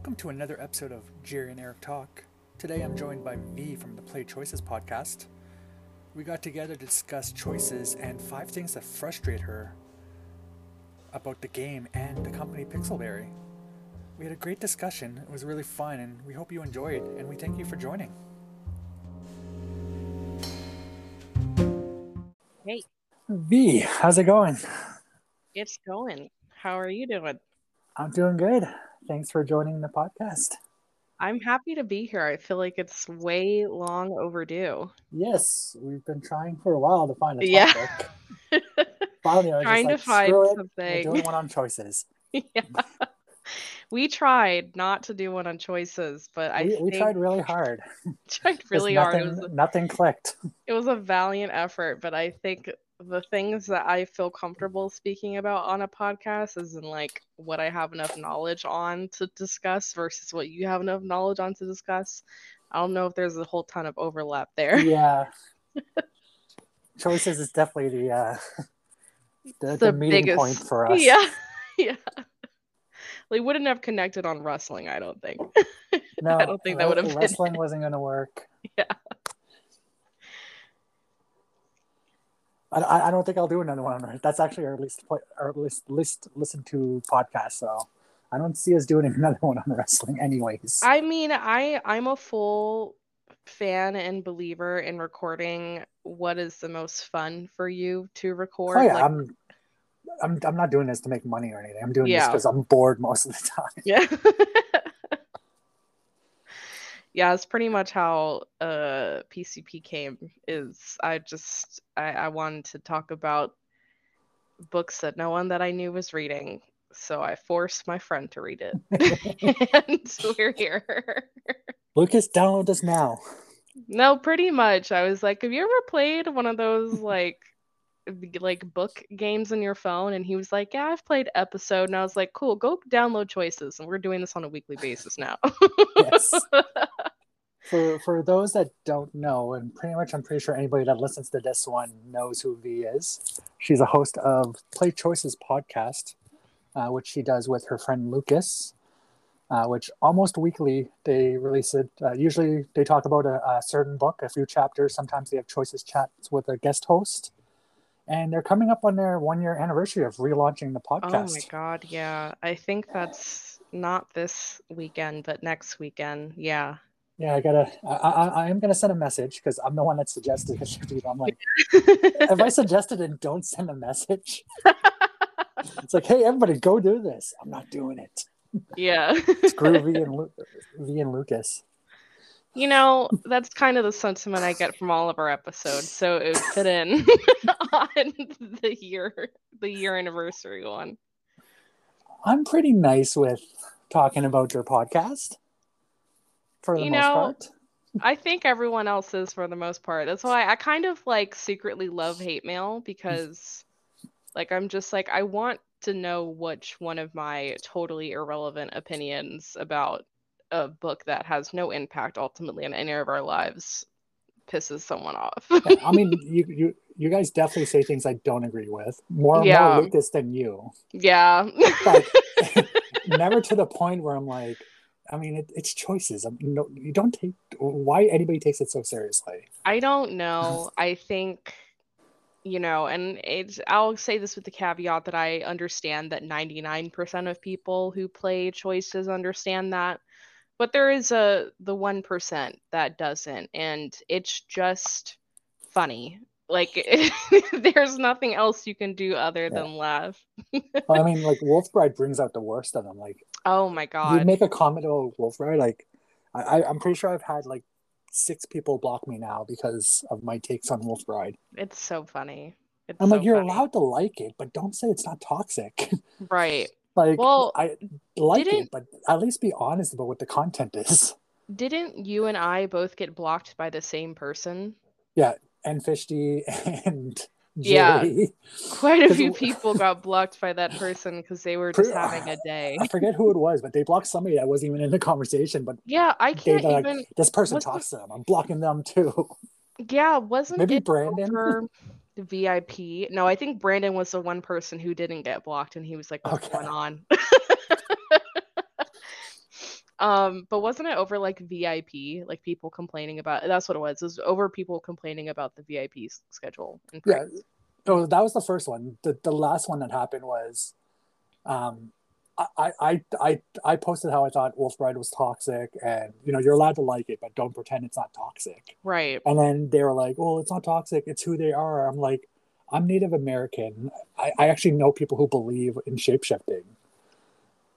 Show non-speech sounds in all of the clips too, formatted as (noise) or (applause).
Welcome to another episode of Jerry and Eric Talk. Today I'm joined by V from the Play Choices podcast. We got together to discuss choices and five things that frustrate her about the game and the company Pixelberry. We had a great discussion, it was really fun, and we hope you enjoyed, and we thank you for joining. Hey, V, how's it going? it's going. How are you doing? I'm doing good. Thanks for joining the podcast. I'm happy to be here. I feel like it's way long overdue. Yes, we've been trying for a while to find a Yeah. topic. (laughs) Finally, I Trying just to like, find. We're something. doing one on choices. (laughs) yeah. We tried not to do one on choices, but I we, think we tried really hard. (laughs) tried really hard. Nothing, was, nothing clicked. it was a valiant effort, but I think the things that I feel comfortable speaking about on a podcast is in like what I have enough knowledge on to discuss versus what you have enough knowledge on to discuss. I don't know if there's a whole ton of overlap there. yeah. (laughs) Choices is definitely the uh, the, the, the meeting biggest- point for us. Yeah, (laughs) yeah. They wouldn't have connected on wrestling, I don't think. (laughs) No, I don't think that would have been wrestling wasn't going to work. Yeah. I, I don't think I'll do another one. on. That's actually our least play, our least list listen to podcast. So I don't see us doing (laughs) another one on wrestling, anyways. I mean, I I'm a full fan and believer in recording what is the most fun for you to record. oh yeah, Like, I'm, I'm I'm not doing this to make money or anything. I'm doing this because I'm bored most of the (laughs) time. yeah. (laughs) yeah, it's pretty much how uh PCP came is I just I, I wanted to talk about books that no one that I knew was reading. So I forced my friend to read it. (laughs) (laughs) and we're here. Lucas, download this now. No, pretty much. I was like, "Have you ever played one of those like like book games on your phone?" And he was like, "Yeah, I've played episode." And I was like, "Cool, go download choices." And we're doing this on a weekly basis now. Yes. (laughs) for for those that don't know, and pretty much I'm pretty sure anybody that listens to this one knows who V is. She's a host of Play Choices podcast, uh, which she does with her friend Lucas. Uh, which almost weekly they release it. Uh, usually they talk about a, a certain book, a few chapters. Sometimes they have choices chats with a guest host, and they're coming up on their one year anniversary of relaunching the podcast. Oh my god, yeah. I think that's not this weekend, but next weekend. Yeah. Yeah, I gotta. I, I, I am gonna send a message because I'm the one that suggested it. (laughs) I'm like, if I suggested it, don't send a message. (laughs) it's like, hey, everybody, go do this. I'm not doing it. yeah. Screw V (laughs) and Lu- V and Lucas. You know, that's kind of the sentiment I get from all of our episodes, so it would fit in (laughs) on the year the year anniversary one. I'm pretty nice with talking about your podcast for the You most know, part. I think everyone else is for the most part. That's why I kind of like secretly love hate mail because like I'm just like I want to know which one of my totally irrelevant opinions about a book that has no impact ultimately on any of our lives pisses someone off. Yeah, I mean, (laughs) you, you you guys definitely say things I don't agree with. More Yeah. more Lucas than you, yeah. (laughs) never to the point where I'm like. I mean, it, it's choices. I mean, no, you don't take why anybody takes it so seriously. I don't know. I think, you know, and it's, I'll say this with the caveat that I understand that 99% of people who play choices understand that. But there is a the 1% that doesn't, and it's just funny. Like (laughs) there's nothing else you can do other than laugh. (laughs) Well, I mean, like Wolf Bride brings out the worst of them. Like Oh my god you make a comment about Wolf Bride, like I, I, I'm pretty sure I've had like six people block me now because of my takes on Wolf Bride. It's so funny. It's I'm so like, you're funny. allowed to like it, but don't say it's not toxic. (laughs) Right. Like, Well, I like it, but at least be honest about what the content is. Didn't you and I both get blocked by the same person? Yeah, and Fishty (laughs) and Yeah. Quite a few people got blocked by that person because they were just having a day. I forget who it was, but they blocked somebody that wasn't even in the conversation. But Yeah, I can't like even. this person the- talks to them. I'm blocking them too. Yeah, wasn't Maybe it Brandon? over VIP? No, I think Brandon was the one person who didn't get blocked, and he was like, "What's Okay. going on?" (laughs) Um, but wasn't it over like VIP, like people complaining about? That's what it was. It was over people complaining about the VIP schedule. and Yeah. Oh, that was the first one. The the last one that happened was, um, I I I I posted how I thought Wolf Bride was toxic, and you know you're allowed to like it, but don't pretend it's not toxic. Right. And then they were like, "Well, it's not toxic. It's who they are." I'm like, I'm Native American. I, I actually know people who believe in shapeshifting.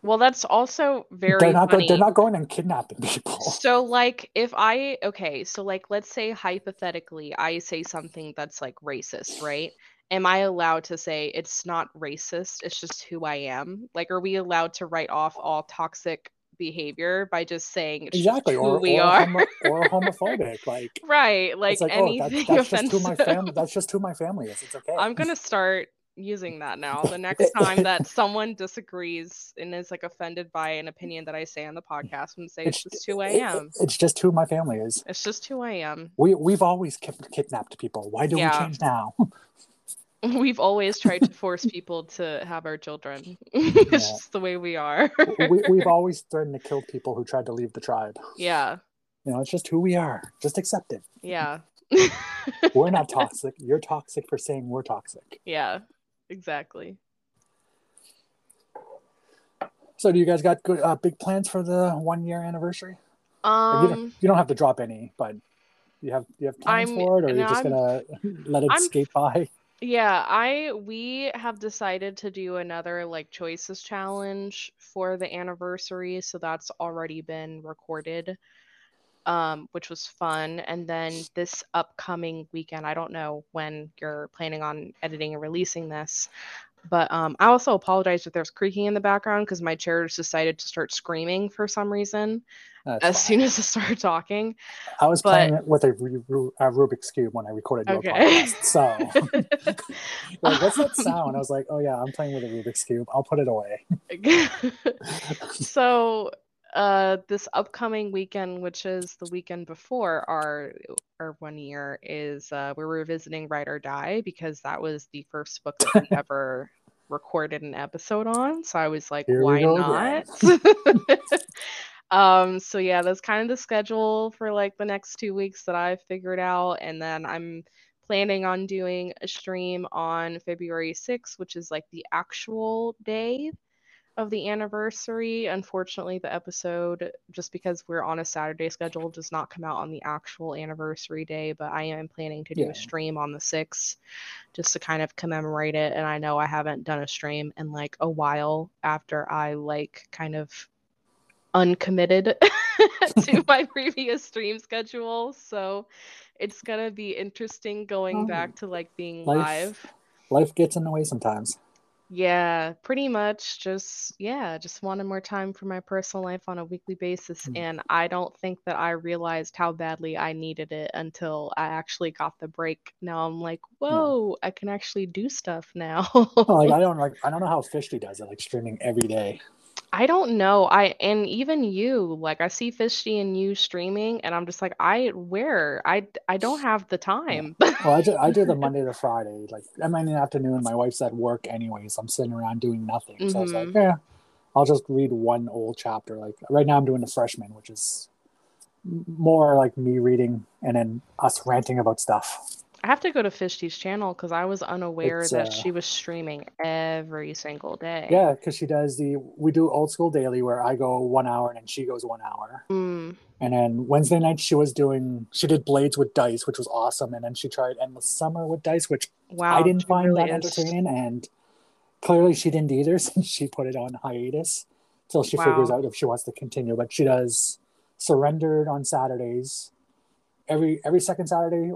Well, that's also very They're not. Funny. they're not going and kidnapping people. (laughs) So, like, if I, okay, so, like, let's say hypothetically, I say something that's like racist, right? Am I allowed to say it's not racist? It's just who I am? Like, are we allowed to write off all toxic behavior by just saying it's exactly, who or we or, are? homo- or (laughs) homophobic. Like, right. Like, it's like, oh, anything that's, (laughs) that's just who offensive. my family. That's just who my family is. It's okay. I'm gonna start using that now. The next (laughs) time that someone disagrees and is like offended by an opinion that I say on the podcast, and say it's, just who I it- am. It's just who my family is. It's just who I am. We we've always kept, kidnapped people. Why do Yeah. we change now? (laughs) We've always tried to force (laughs) people to have our children. (laughs) it's Yeah. just the way we are. we, we've always threatened to kill people who tried to leave the tribe. yeah. You know, it's just who we are. Just accept it. Yeah. We're not toxic. You're toxic for saying we're toxic. yeah. Exactly. So, do you guys got good uh, big plans for the one year anniversary? Like, you, don't, Um you don't have to drop any, but you have you have plans I'm- for it, or are you're just I'm- gonna let it I'm- skate by? Yeah, I we have decided to do another like choices challenge for the anniversary, so that's already been recorded. Um, which was fun. And then this upcoming weekend, I don't know when you're planning on editing and releasing this, but um, I also apologize if there's creaking in the background because my chair just decided to start screaming for some reason That's as fine. soon as I started talking. I was but- playing it with a, Ru- Ru- a Rubik's cube when I recorded your Okay. podcast. So, (laughs) (laughs) like, what's that sound? I was like, oh yeah, I'm playing with a Rubik's cube. I'll put it away. (laughs) so uh this upcoming weekend which is the weekend before our our one year is uh we're revisiting Ride or Die because that was the first book that we (laughs) ever recorded an episode on. So I was like Here why not? (laughs) (laughs) um so yeah that's kind of the schedule for like the next two weeks that I've figured out. And then I'm planning on doing a stream on February 6th which is like the actual day of the anniversary. Unfortunately, the episode, just because we're on a Saturday schedule, does not come out on the actual anniversary day. But I am planning to do Yeah. a stream on the 6th just to kind of commemorate it. And I know I haven't done a stream in like a while after I like kind of uncommitted (laughs) to (laughs) my previous stream schedule. So it's gonna be interesting going Oh, back to like being life- live. Life gets in the way sometimes. Yeah, pretty much just yeah, just wanted more time for my personal life on a weekly basis. Mm. And I don't think that I realized how badly I needed it until I actually got the break. Now I'm like, whoa, I can actually do stuff now. like I (laughs) don't like I don't know how Fishty does it, like streaming every day. I don't know. I and even you, like I see Fishy and you streaming, and I'm just like, I where? I I don't have the time. Well, I do, I do the (laughs) Monday to Friday. Like I'm in the afternoon. My wife's at work anyways. I'm sitting around doing nothing. So I was like, Mhm. yeah, I'll just read one old chapter. Like right now, I'm doing the freshman, which is more like me reading and then us ranting about stuff. I have to go to Fishy's channel because I was unaware It's, that uh, she was streaming every single day. Yeah, because she does the we do old school daily where I go one hour and then she goes one hour. Mm, And then Wednesday night she was doing she did blades with dice, which was awesome. And then she tried endless summer with dice, which wow. I didn't find really that is- entertaining, and clearly she didn't either, (laughs) since she put it on hiatus till she figures out if she wants to continue. But she does surrendered on Saturdays, every every second Saturday,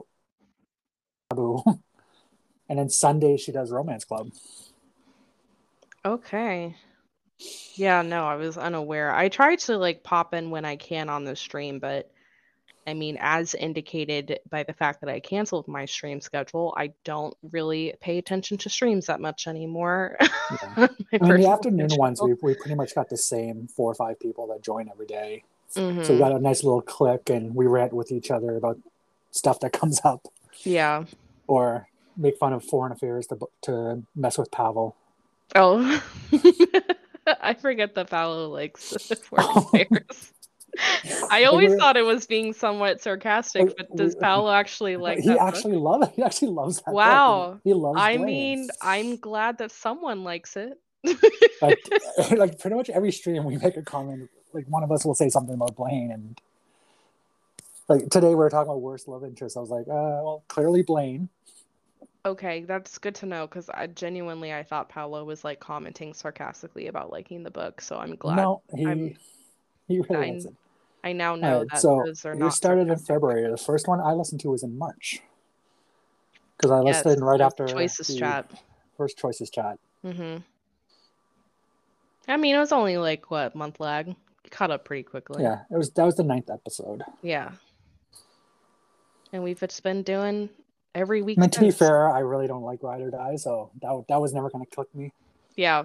Taboo, (laughs) and then Sunday she does Romance Club. Okay. Yeah, no, I was unaware. I try to like pop in when I can on the stream, but I mean, as indicated by the fact that I canceled my stream schedule, I don't really pay attention to streams that much anymore. (laughs) Yeah. I mean, the afternoon ones, we, we pretty much got the same four or five people that join every day. So we Mhm. got a nice little clique, and we rant with each other about stuff that comes up, Yeah. or make fun of foreign affairs to to mess with Pavel. Oh, (laughs) I forget that Paolo likes (laughs) foreign affairs. I always thought it was being somewhat sarcastic, but does Paolo actually (laughs) like he that book? actually loves. It? He actually loves that. book. Wow. He loves. I mean, I'm glad that someone likes it. like, like pretty much every stream we make a comment. Like one of us will say something about Blaine, and like today we were talking about worst love interest. I was like, uh, well, clearly Blaine. Okay, that's good to know because I genuinely I thought Paolo was like commenting sarcastically about liking the book, so I'm glad. No, he I'm- he really likes. I now know Alright, that so those are you started in. February. The first one I listened to was in March because I Yes, listened right after choices chat. first choices chat. Mm-hmm. I mean, it was only like what month lag. Caught up pretty quickly. Yeah, it was that was the ninth episode. Yeah. And we've just been doing every week. Mean, to be fair, I really don't like Ride or Die, so that that was never going to click me. Yeah.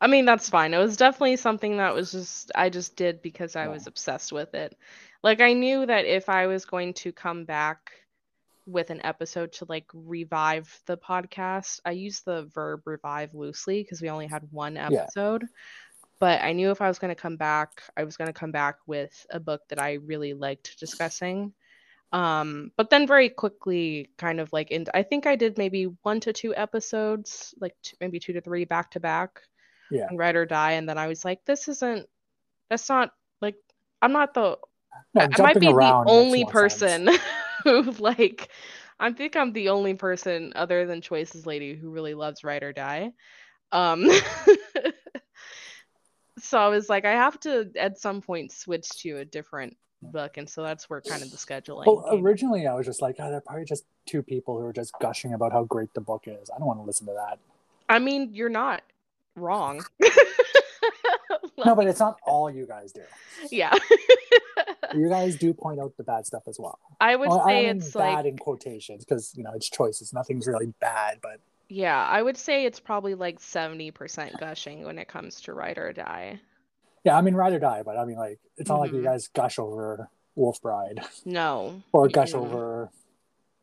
I mean, that's fine. It was definitely something that was just, I just did because I Yeah. was obsessed with it. Like, I knew that if I was going to come back with an episode to like revive the podcast, I use the verb revive loosely because we only had one episode. Yeah. But I knew if I was going to come back, I was going to come back with a book that I really liked discussing. Um, but then very quickly, kind of like, in, I think I did maybe one to two episodes, like two, maybe two to three back to back Yeah. on Ride or Die, and then I was like, this isn't, that's not like, I'm not the, No, I, I might be the only person (laughs) who like, I think I'm the only person other than Choices Lady who really loves Ride or Die. Um, (laughs) so I was like, I have to at some point switch to a different book, and so that's where kind of the scheduling. Well, originally I was just like, ah, oh, they're probably just two people who are just gushing about how great the book is. I don't want to listen to that. I mean, you're not wrong. (laughs) No, but it's not all you guys do. yeah. (laughs) You guys do point out the bad stuff as well. I would Well, say mean it's bad like in quotations because you know it's choices. Nothing's really bad, but yeah, I would say it's probably like 70% gushing when it comes to Ride or Die. Yeah, I mean ride or die. But I mean like it's not like you Mhm. guys gush over Wolf Bride No. or gush Mm-mm. over.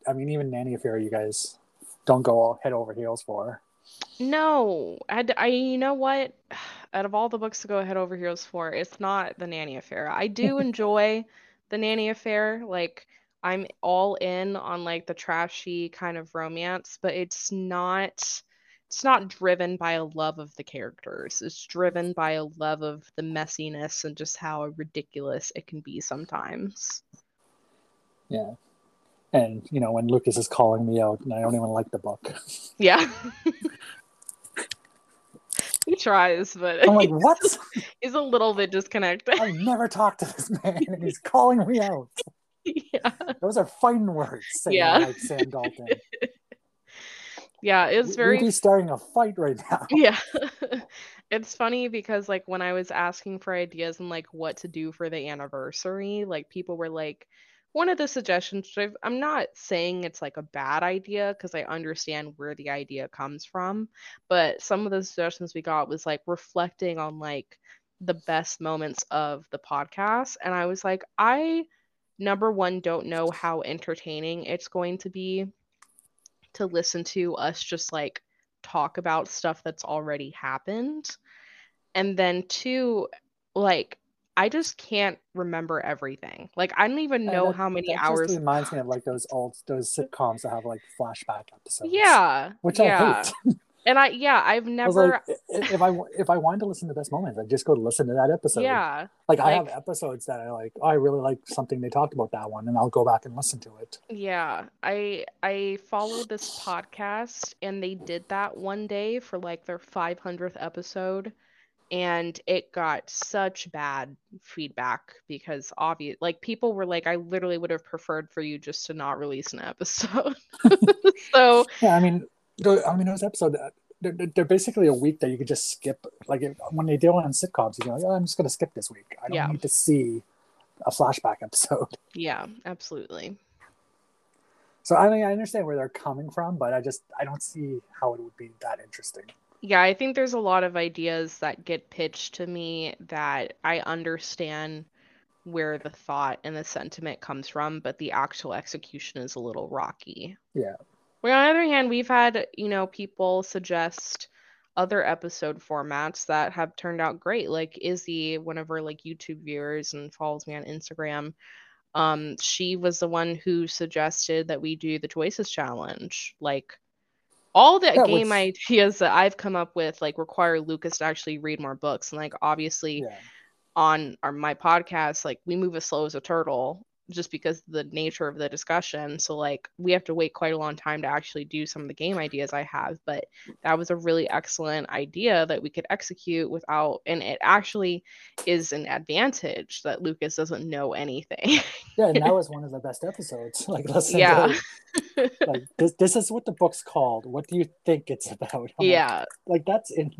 I mean even Nanny Affair, you guys don't go all head over heels for. No. I. you know what? (sighs) Out of all the books to go head over heels for, it's not the Nanny Affair. I do (laughs) enjoy the Nanny Affair. Like, I'm all in on like the trashy kind of romance, but it's not it's not driven by a love of the characters. It's driven by a love of the messiness and just how ridiculous it can be sometimes. Yeah. And you know when Lucas is calling me out, and I don't even like the book. (laughs) Yeah. (laughs) he tries, but I'm like, (laughs) what? he's a little bit disconnected. I've never talked to this man, and he's calling me out. yeah. Those are fine words, saying Yeah. like Sam Dalton. Yeah, it's very be starting a fight right now. (laughs) Yeah. (laughs) It's funny because like when I was asking for ideas and like what to do for the anniversary, like people were like one of the suggestions which I've- I'm not saying it's like a bad idea because I understand where the idea comes from, but some of the suggestions we got was like reflecting on like the best moments of the podcast and I was like I number one don't know how entertaining it's going to be to listen to us just like talk about stuff that's already happened. And then two, like I just can't remember everything. Like I don't even know that- how many hours. Just reminds me of like those old those sitcoms that have like flashback episodes. Yeah. which yeah. I hate. (laughs) And I yeah, I've I never like, if I if I wanted to listen to best moments, I'd just go listen to that episode. yeah. like, I have episodes that I like. Oh, I really like something they talked about that one, and I'll go back and listen to it. Yeah, I I followed this podcast and they did that one day for like their 500th episode and it got such bad feedback because obvious like people were like I literally would have preferred for you just to not release an episode. (laughs) so, Yeah, I mean, I mean those episodes. uh, They're, they're- basically a week that you could just skip. Like if, when they do it on sitcoms, you know, like, oh, I'm just gonna skip this week. I don't Yeah. need to see a flashback episode. (laughs) yeah, absolutely. So I mean, I understand where they're coming from, but I just I don't see how it would be that interesting. Yeah, I think there's a lot of ideas that get pitched to me that I understand where the thought and the sentiment comes from, but the actual execution is a little rocky. Yeah. Where on the other hand, we've had, you know, people suggest other episode formats that have turned out great. Like Izzy, one of our like YouTube viewers and follows me on Instagram, um, she was the one who suggested that we do the choices challenge. Like all the Yeah, game which- ideas that I've come up with like require Lucas to actually read more books. And like obviously Yeah. on our my podcast, like we move as slow as a turtle just because of the nature of the discussion. So like we have to wait quite a long time to actually do some of the game ideas I have. But that was a really excellent idea that we could execute without and it actually is an advantage that Lucas doesn't know anything. (laughs) Yeah, and that was (laughs) one of the best episodes. (laughs) Like, listen, yeah. like this, this is what the book's called. What do you think it's about? I'm like, yeah. like that's in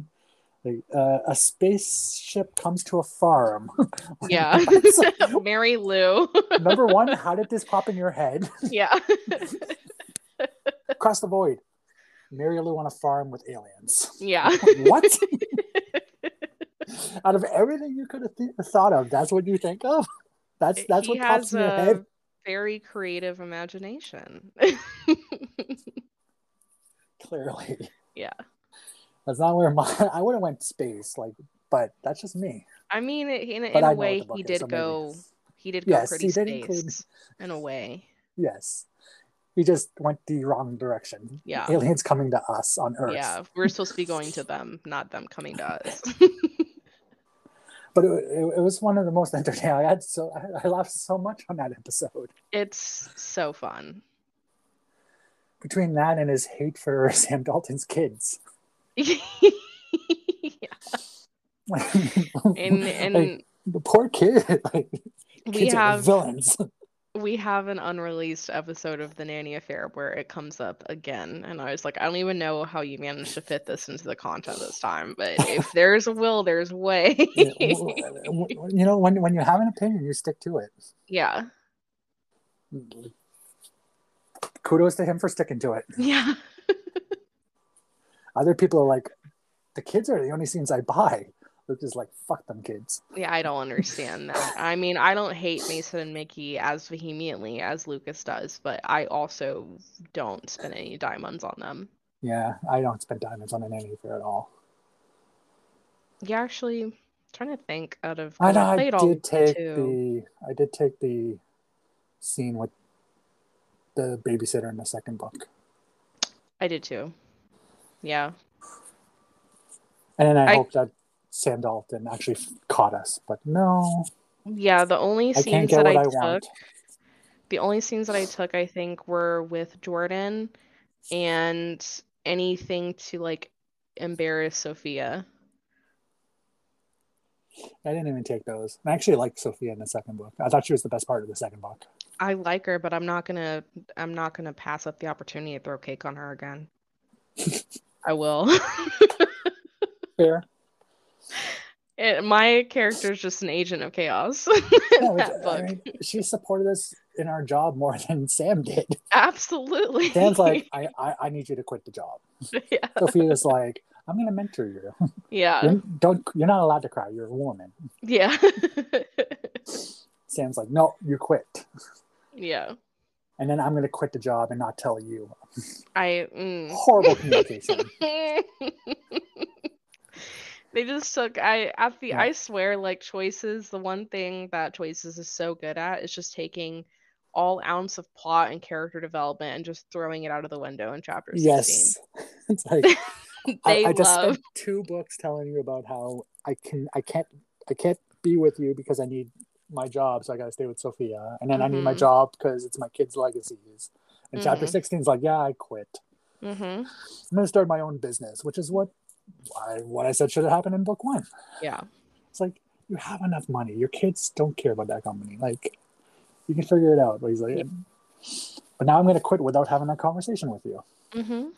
like, uh, a spaceship comes to a farm. (laughs) Yeah. (laughs) (laughs) Mary Lou. number one, how did this pop in your head? yeah. Across the void. Mary Lou on a farm with aliens. yeah. what? Out of everything you could have th- thought of, that's what you think of. That's that's he what pops in your a head. very creative imagination. Clearly, yeah. That's not where my. (laughs) I would have went to space, like, but that's just me. I mean, in, a- in a way, what the book he did so maybe. go. He did go Yes, pretty he did include- space in a way. Yes, he just went the wrong direction. Yeah. aliens coming to us on Earth. Yeah, we're supposed to be going to them, not them coming to us. (laughs) but it, it, it was one of the most entertaining. I had so I, I laughed so much on that episode. it's so fun. Between that and his hate for (laughs) Sam Dalton's kids. (laughs) yeah. And and Like, the poor kid. (laughs) Like, we kids are the have villains. we have an unreleased episode of the nanny affair where it comes up again and i was like i don't even know how you managed to fit this into the content this time but if (laughs) there's a will there's a way Yeah, w- w- you know, when when you have an opinion, you stick to it. yeah Kudos to him for sticking to it. yeah Other people are like, the kids are the only scenes I buy. Luke is like, fuck them kids. yeah i don't understand that i mean i don't hate mason and mickey as vehemently as lucas does but i also don't spend any diamonds on them Yeah, I don't spend diamonds on an Nanny Affair at all. yeah actually I'm trying to think out of I know I all did take the I did take the scene with the babysitter in the second book. i did too yeah And then I, I- hope that Sam Dalton actually caught us, but no, yeah the only I scenes that i I, took want. the only scenes that I took, I think, were with Jordan and anything to like embarrass Sophia. I didn't even take those. I actually liked Sophia in the second book. I thought she was the best part of the second book. I like her, but I'm not gonna I'm not gonna pass up the opportunity to throw cake on her again. (laughs) I will. Fair. It, my character is just an agent of chaos. (laughs) Yeah, which, I mean, she supported us in our job more than Sam did. Absolutely. Sam's like, (laughs) I, I, I need you to quit the job. yeah. Sophia's like, I'm gonna mentor you. (laughs) Yeah. You're, don't you're not allowed to cry. You're a woman. Yeah. Sam's like, no, you quit. yeah. And then I'm gonna quit the job and not tell you. I mm. Horrible communication. (laughs) they just took I at the Yeah. I swear like choices the one thing that choices is so good at is just taking all ounce of plot and character development and just throwing it out of the window in chapter 16. yes. (laughs) It's like (laughs) they I, I just love spent two books telling you about how I can I can't I can't be with you because I need my job, so I gotta stay with Sophia. And then I need my Mhm. job because it's my kids' legacies. And chapter Mhm. 16 is like, yeah, I quit. hmm I'm gonna start my own business, which is what I, what I said should have happened in book one. Yeah. It's like you have enough money. Your kids don't care about that company. Like you can figure it out. But he's like, Yeah. but now I'm gonna quit without having that conversation with you. hmm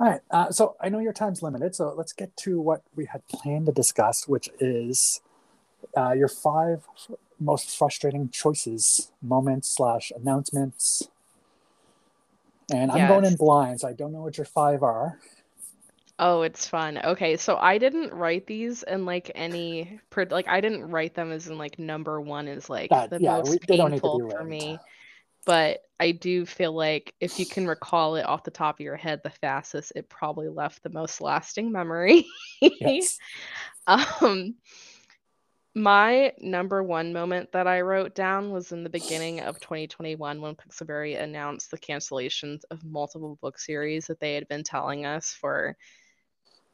All right. Uh, so I know your time's limited, so let's get to what we had planned to discuss, which is uh, your five most frustrating choices, moments slash announcements. And I'm going in Yes. blind, so I don't know what your five are. Oh, it's fun. Okay, so I didn't write these in like any like I didn't write them as in like number one is like That- the yeah, most we- they don't need to be painful for me. but I do feel like if you can recall it off the top of your head the fastest, it probably left the most lasting memory. yes. (laughs) um, my number one moment that I wrote down was in the beginning of 2021 when Pixelberry announced the cancellations of multiple book series that they had been telling us for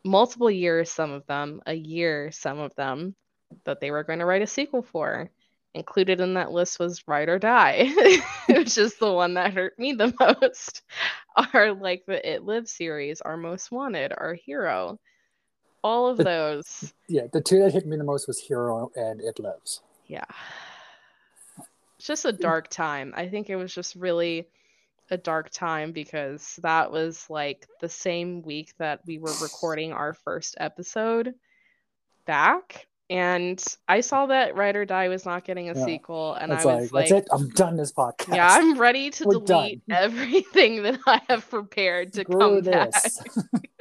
multiple years, some of them, a year, some of them, that they were going to write a sequel for. Included in that list was Ride or Die, (laughs) which is the one that hurt me the (laughs) most. Our like the It Lives series, Our Most Wanted, Our Hero. All of those. Yeah, the two that hit me the most was Hero and It Lives. Yeah. It's just a dark time. I think it was just really a dark time because that was like the same week that we were recording our first episode back and I saw that Ride or Die was not getting a yeah. sequel, and That's I was like, like, "That's it, I'm done this podcast." Yeah, I'm ready to We're delete done. everything (laughs) that I have prepared to Screw come this. back. (laughs)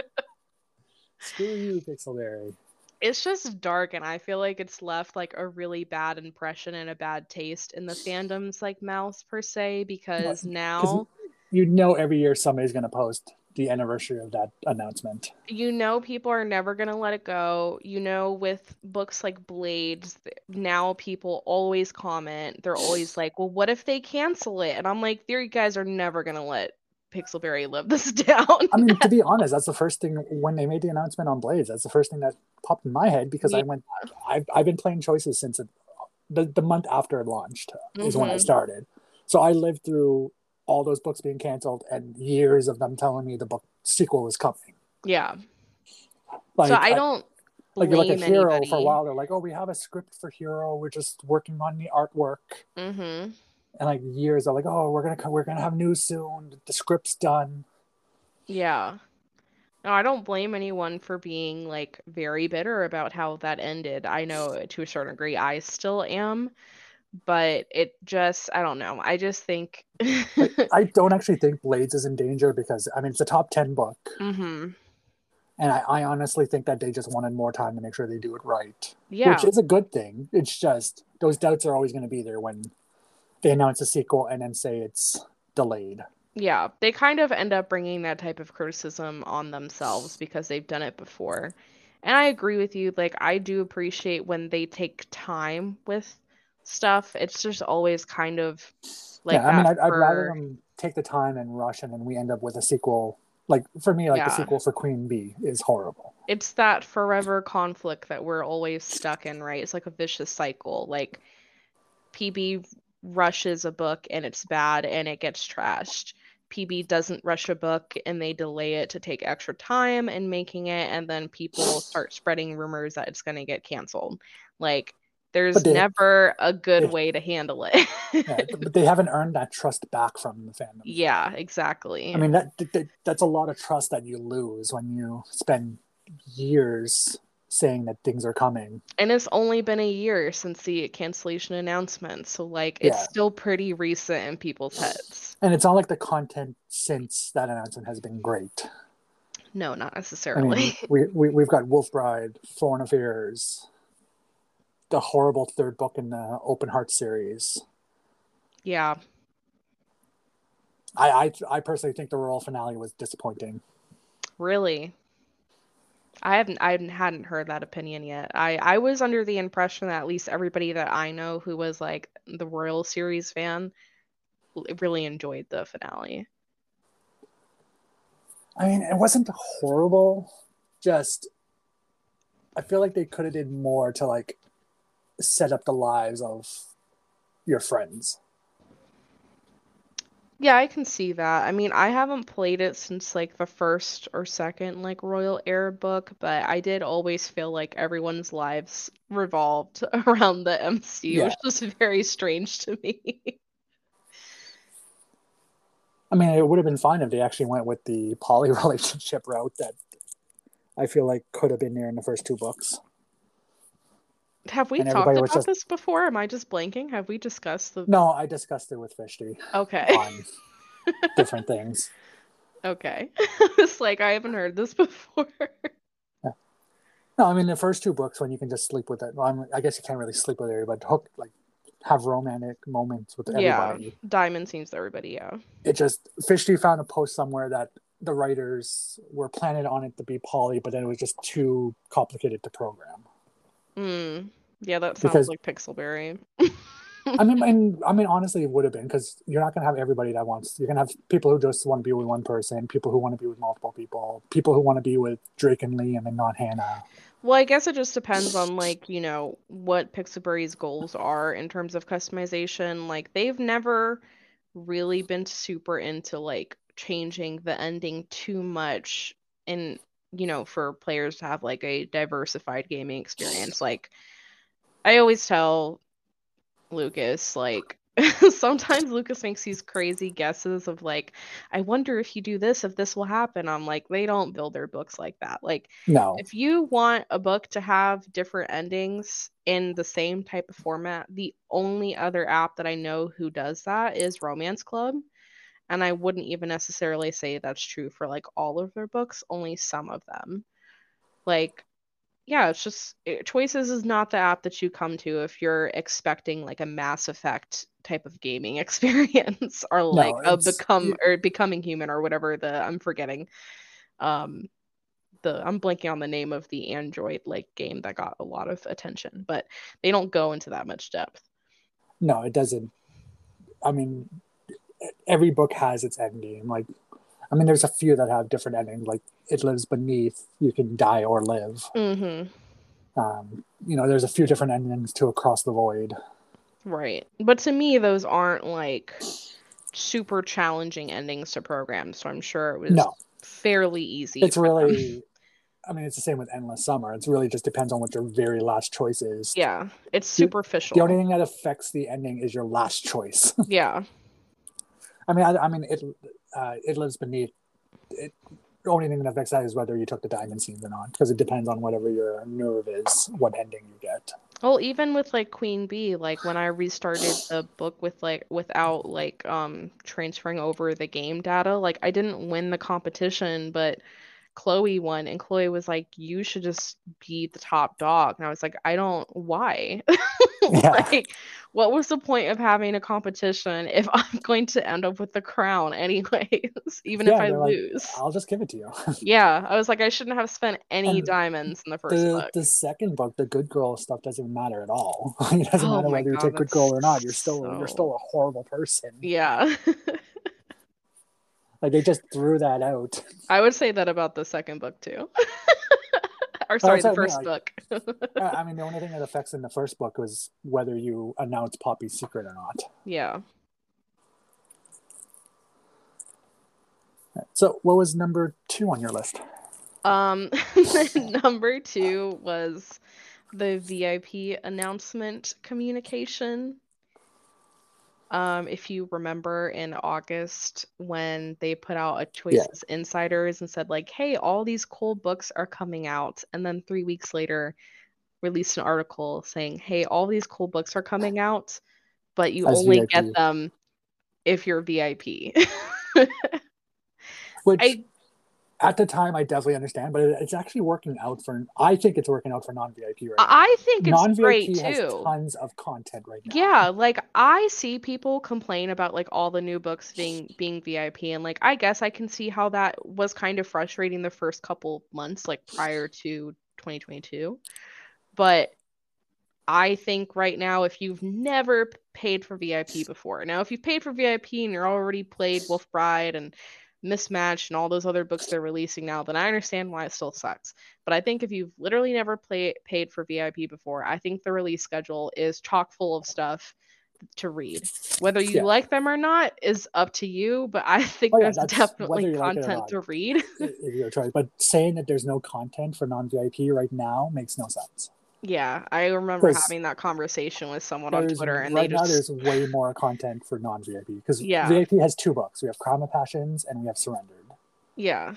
Screw you, Pixelberry. It's just dark, and I feel like it's left like a really bad impression and a bad taste in the fandoms, like Mouse per se, because now you know every year somebody's gonna post the anniversary of that announcement. You know, people are never going to let it go. You know, with books like Blades, now people always comment. They're always like, well, what if they cancel it? And I'm like, you guys are never going to let Pixelberry live this (laughs) down. I mean, to be honest, that's the first thing when they made the announcement on Blades. That's the first thing that popped in my head because yeah. I went, I've, I've been playing choices since it, the, the month after it launched mm-hmm. is when I mm-hmm. started. So I lived through all those books being canceled and years of them telling me the book sequel was coming. Yeah. Like, so I don't like you look at Hero anybody. for a while. They're like, "Oh, we have a script for Hero. We're just working on the artwork." Mm-hmm. And like years, they're like, "Oh, we're gonna we're gonna have news soon. The script's done." Yeah. No, I don't blame anyone for being like very bitter about how that ended. I know to a certain degree I still am but it just I don't know. I just think I (laughs) don't actually think Blades is in danger because I mean it's a top ten book, mm-hmm. and I, I, honestly think that they just wanted more time to make sure they do it right. Yeah, which is a good thing. It's just those doubts are always going to be there when they announce a sequel and then say it's delayed. Yeah, they kind of end up bringing that type of criticism on themselves because they've done it before. And I agree with you. Like, I do appreciate when they take time with stuff. It's just always kind of like yeah. I mean, I'd, for... I'd, rather them take the time and rush, and then we end up with a sequel. Like for me, like yeah. the sequel for Queen Bee is horrible. It's that forever conflict that we're always stuck in, right? It's like a vicious cycle. Like PB rushes a book and it's bad and it gets trashed. PB doesn't rush a book and they delay it to take extra time in making it, and then people (sighs) start spreading rumors that it's going to get canceled. Like there's they, never a good way to handle it. yeah, but they haven't earned that trust back from the fandom. (laughs) Yeah, exactly. I mean that, that that's a lot of trust that you lose when you spend years saying that things are coming. And it's only been a year since the cancellation announcement, so like it's yeah. still pretty recent in people's heads. And it's not like the content since that announcement has been great. No, not necessarily. I mean, we, (laughs) we we've got Wolf Bride, Foreign Affairs, the horrible third book in the Open Heart series. Yeah. I, I I personally think the royal finale was disappointing. Really? I haven't I hadn't heard that opinion yet. I I was under the impression that at least everybody that I know who was like the royal series fan really enjoyed the finale. I mean, it wasn't horrible. Just I feel like they could have did more to like set up the lives of your friends. Yeah, I can see that. I mean, I haven't played it since like the first or second like Royal Heir book, but I did always feel like everyone's lives revolved (laughs) around the MCU, yeah. which was very strange to me. (laughs) I mean, it would have been fine if they actually went with the poly (laughs) relationship route that I feel like could have been there in the first two books. Have we talked about just... this before? Am I just blanking? Have we discussed the? No, I discussed it with Fishty. Okay. On (laughs) different things. Okay. (laughs) it's like I haven't heard this (laughs) before. Yeah. No, I mean the first two books when you can just sleep with it. Well, I guess you can't really sleep with it, but hook like have romantic moments with everybody. Yeah. Diamond seems to everybody, yeah. It just Fish Tree found a post somewhere that the writers were planning on it to be poly, but then it was just too complicated to program. Mm. Yeah, that sounds Because- like Pixelberry. I mean, (laughs) and I mean, honestly, it would have been because you're not gonna have everybody that wants. You're gonna have people who just want to be with one person, people who want to be with multiple people, people who want to be with Drake and Liam and not Hannah. Well, I guess it just depends on like, you know, what Pixelberry's goals are in terms of customization. Like they've never really been super into like changing the ending too much and you know, for players to have like a diversified gaming (laughs) experience. Like I always tell Lucas like (laughs) sometimes Lucas makes these crazy guesses of like I wonder if you do this if this will happen. I'm like they don't build their books like that. Like No, if you want a book to have different endings in the same type of format, the only other app that I know who does that is Romance Club. And I wouldn't even necessarily say that's true for like all of their books, only some of them. Like, yeah, it's just it, Choices is not the app that you come to if you're expecting like a Mass Effect type of gaming (laughs) experience or like a become or becoming human or whatever the I'm forgetting. Um the I'm blanking on the name of the Android like game that got a lot of attention, but they don't go into that much depth. no, it doesn't. I mean, every book has its ending. Like, I mean, there's a few that have different endings. Like, it lives beneath. You can die or live. Mm-hmm. Um, you know, there's a few different endings to Across the Void. Right. But to me, those aren't like super challenging endings to program, so I'm sure it was No. fairly easy. It's them. really. (laughs) I mean, it's the same with Endless Summer. It's really just depends on what your very last choice is. yeah, it's The- superficial. The only thing that affects the ending is your last choice. (laughs) yeah. I mean, I, I mean, it uh, it lives beneath. It, the only thing that affects that is whether you took the diamond scenes or not, because it depends on whatever your nerve is, what ending you get. Well, even with like Queen Bee, like when I restarted the book with like without like um transferring over the game data, like I didn't win the competition, but Chloe won, and Chloe was like, "You should just be the top dog," and I was like, "I don't. Why? (laughs) Yeah. like, what was the point of having a competition if (laughs) I'm going to end up with the crown anyways, (laughs) even if I they're like, lose?" I'll just give it to you. Yeah, I was like, I shouldn't have spent any And diamonds in the first the book. the second book, the good girl stuff doesn't matter at all. it doesn't Oh matter whether you God, take good girl or not. You're still you're still a horrible person. Yeah. Like they just threw that out. (laughs) I would say that about the second book too. (laughs) or sorry, that's the what (laughs) I mean, first book. I I mean, the only thing that affects in the first book was whether you announce Poppy's secret or not. yeah. So, what was number two on your list? Um number 2 was the VIP announcement communication. Um if you remember in August when they put out a Choices Insiders and said like, "Hey, all these cool books are coming out." And then 3 weeks later released an article saying, "Hey, all these cool books are coming out, but you As only VIP. get them if you're VIP." (laughs) Which I at the time I definitely understand, but it, it's actually working out for. I think it's working out for non VIP right now. I think it's non great has too. tons of content right now. Yeah, like I see people complain about like all the new books being being VIP and like I guess I can see how that was kind of frustrating the first couple months like prior to 2022. But I think right now if you've never paid for VIP before. Now if you've paid for VIP and you're already played Wolf Bride and Mismatch and all those other books they're releasing now, then I understand why it still sucks. But I think if you've literally never play, paid for VIP before, I think the release schedule is chock full of stuff to read. Whether you Yeah. like them or not is up to you, but I think Oh, yeah, there's that's definitely like content not. to read. if your choice. But saying that there's no content for non VIP right now makes no sense. Yeah, I remember having that conversation with someone on Twitter and right they now, just there's way more content for non VIP because Yeah. VIP has two books. We have of Passions and we have Surrendered. yeah.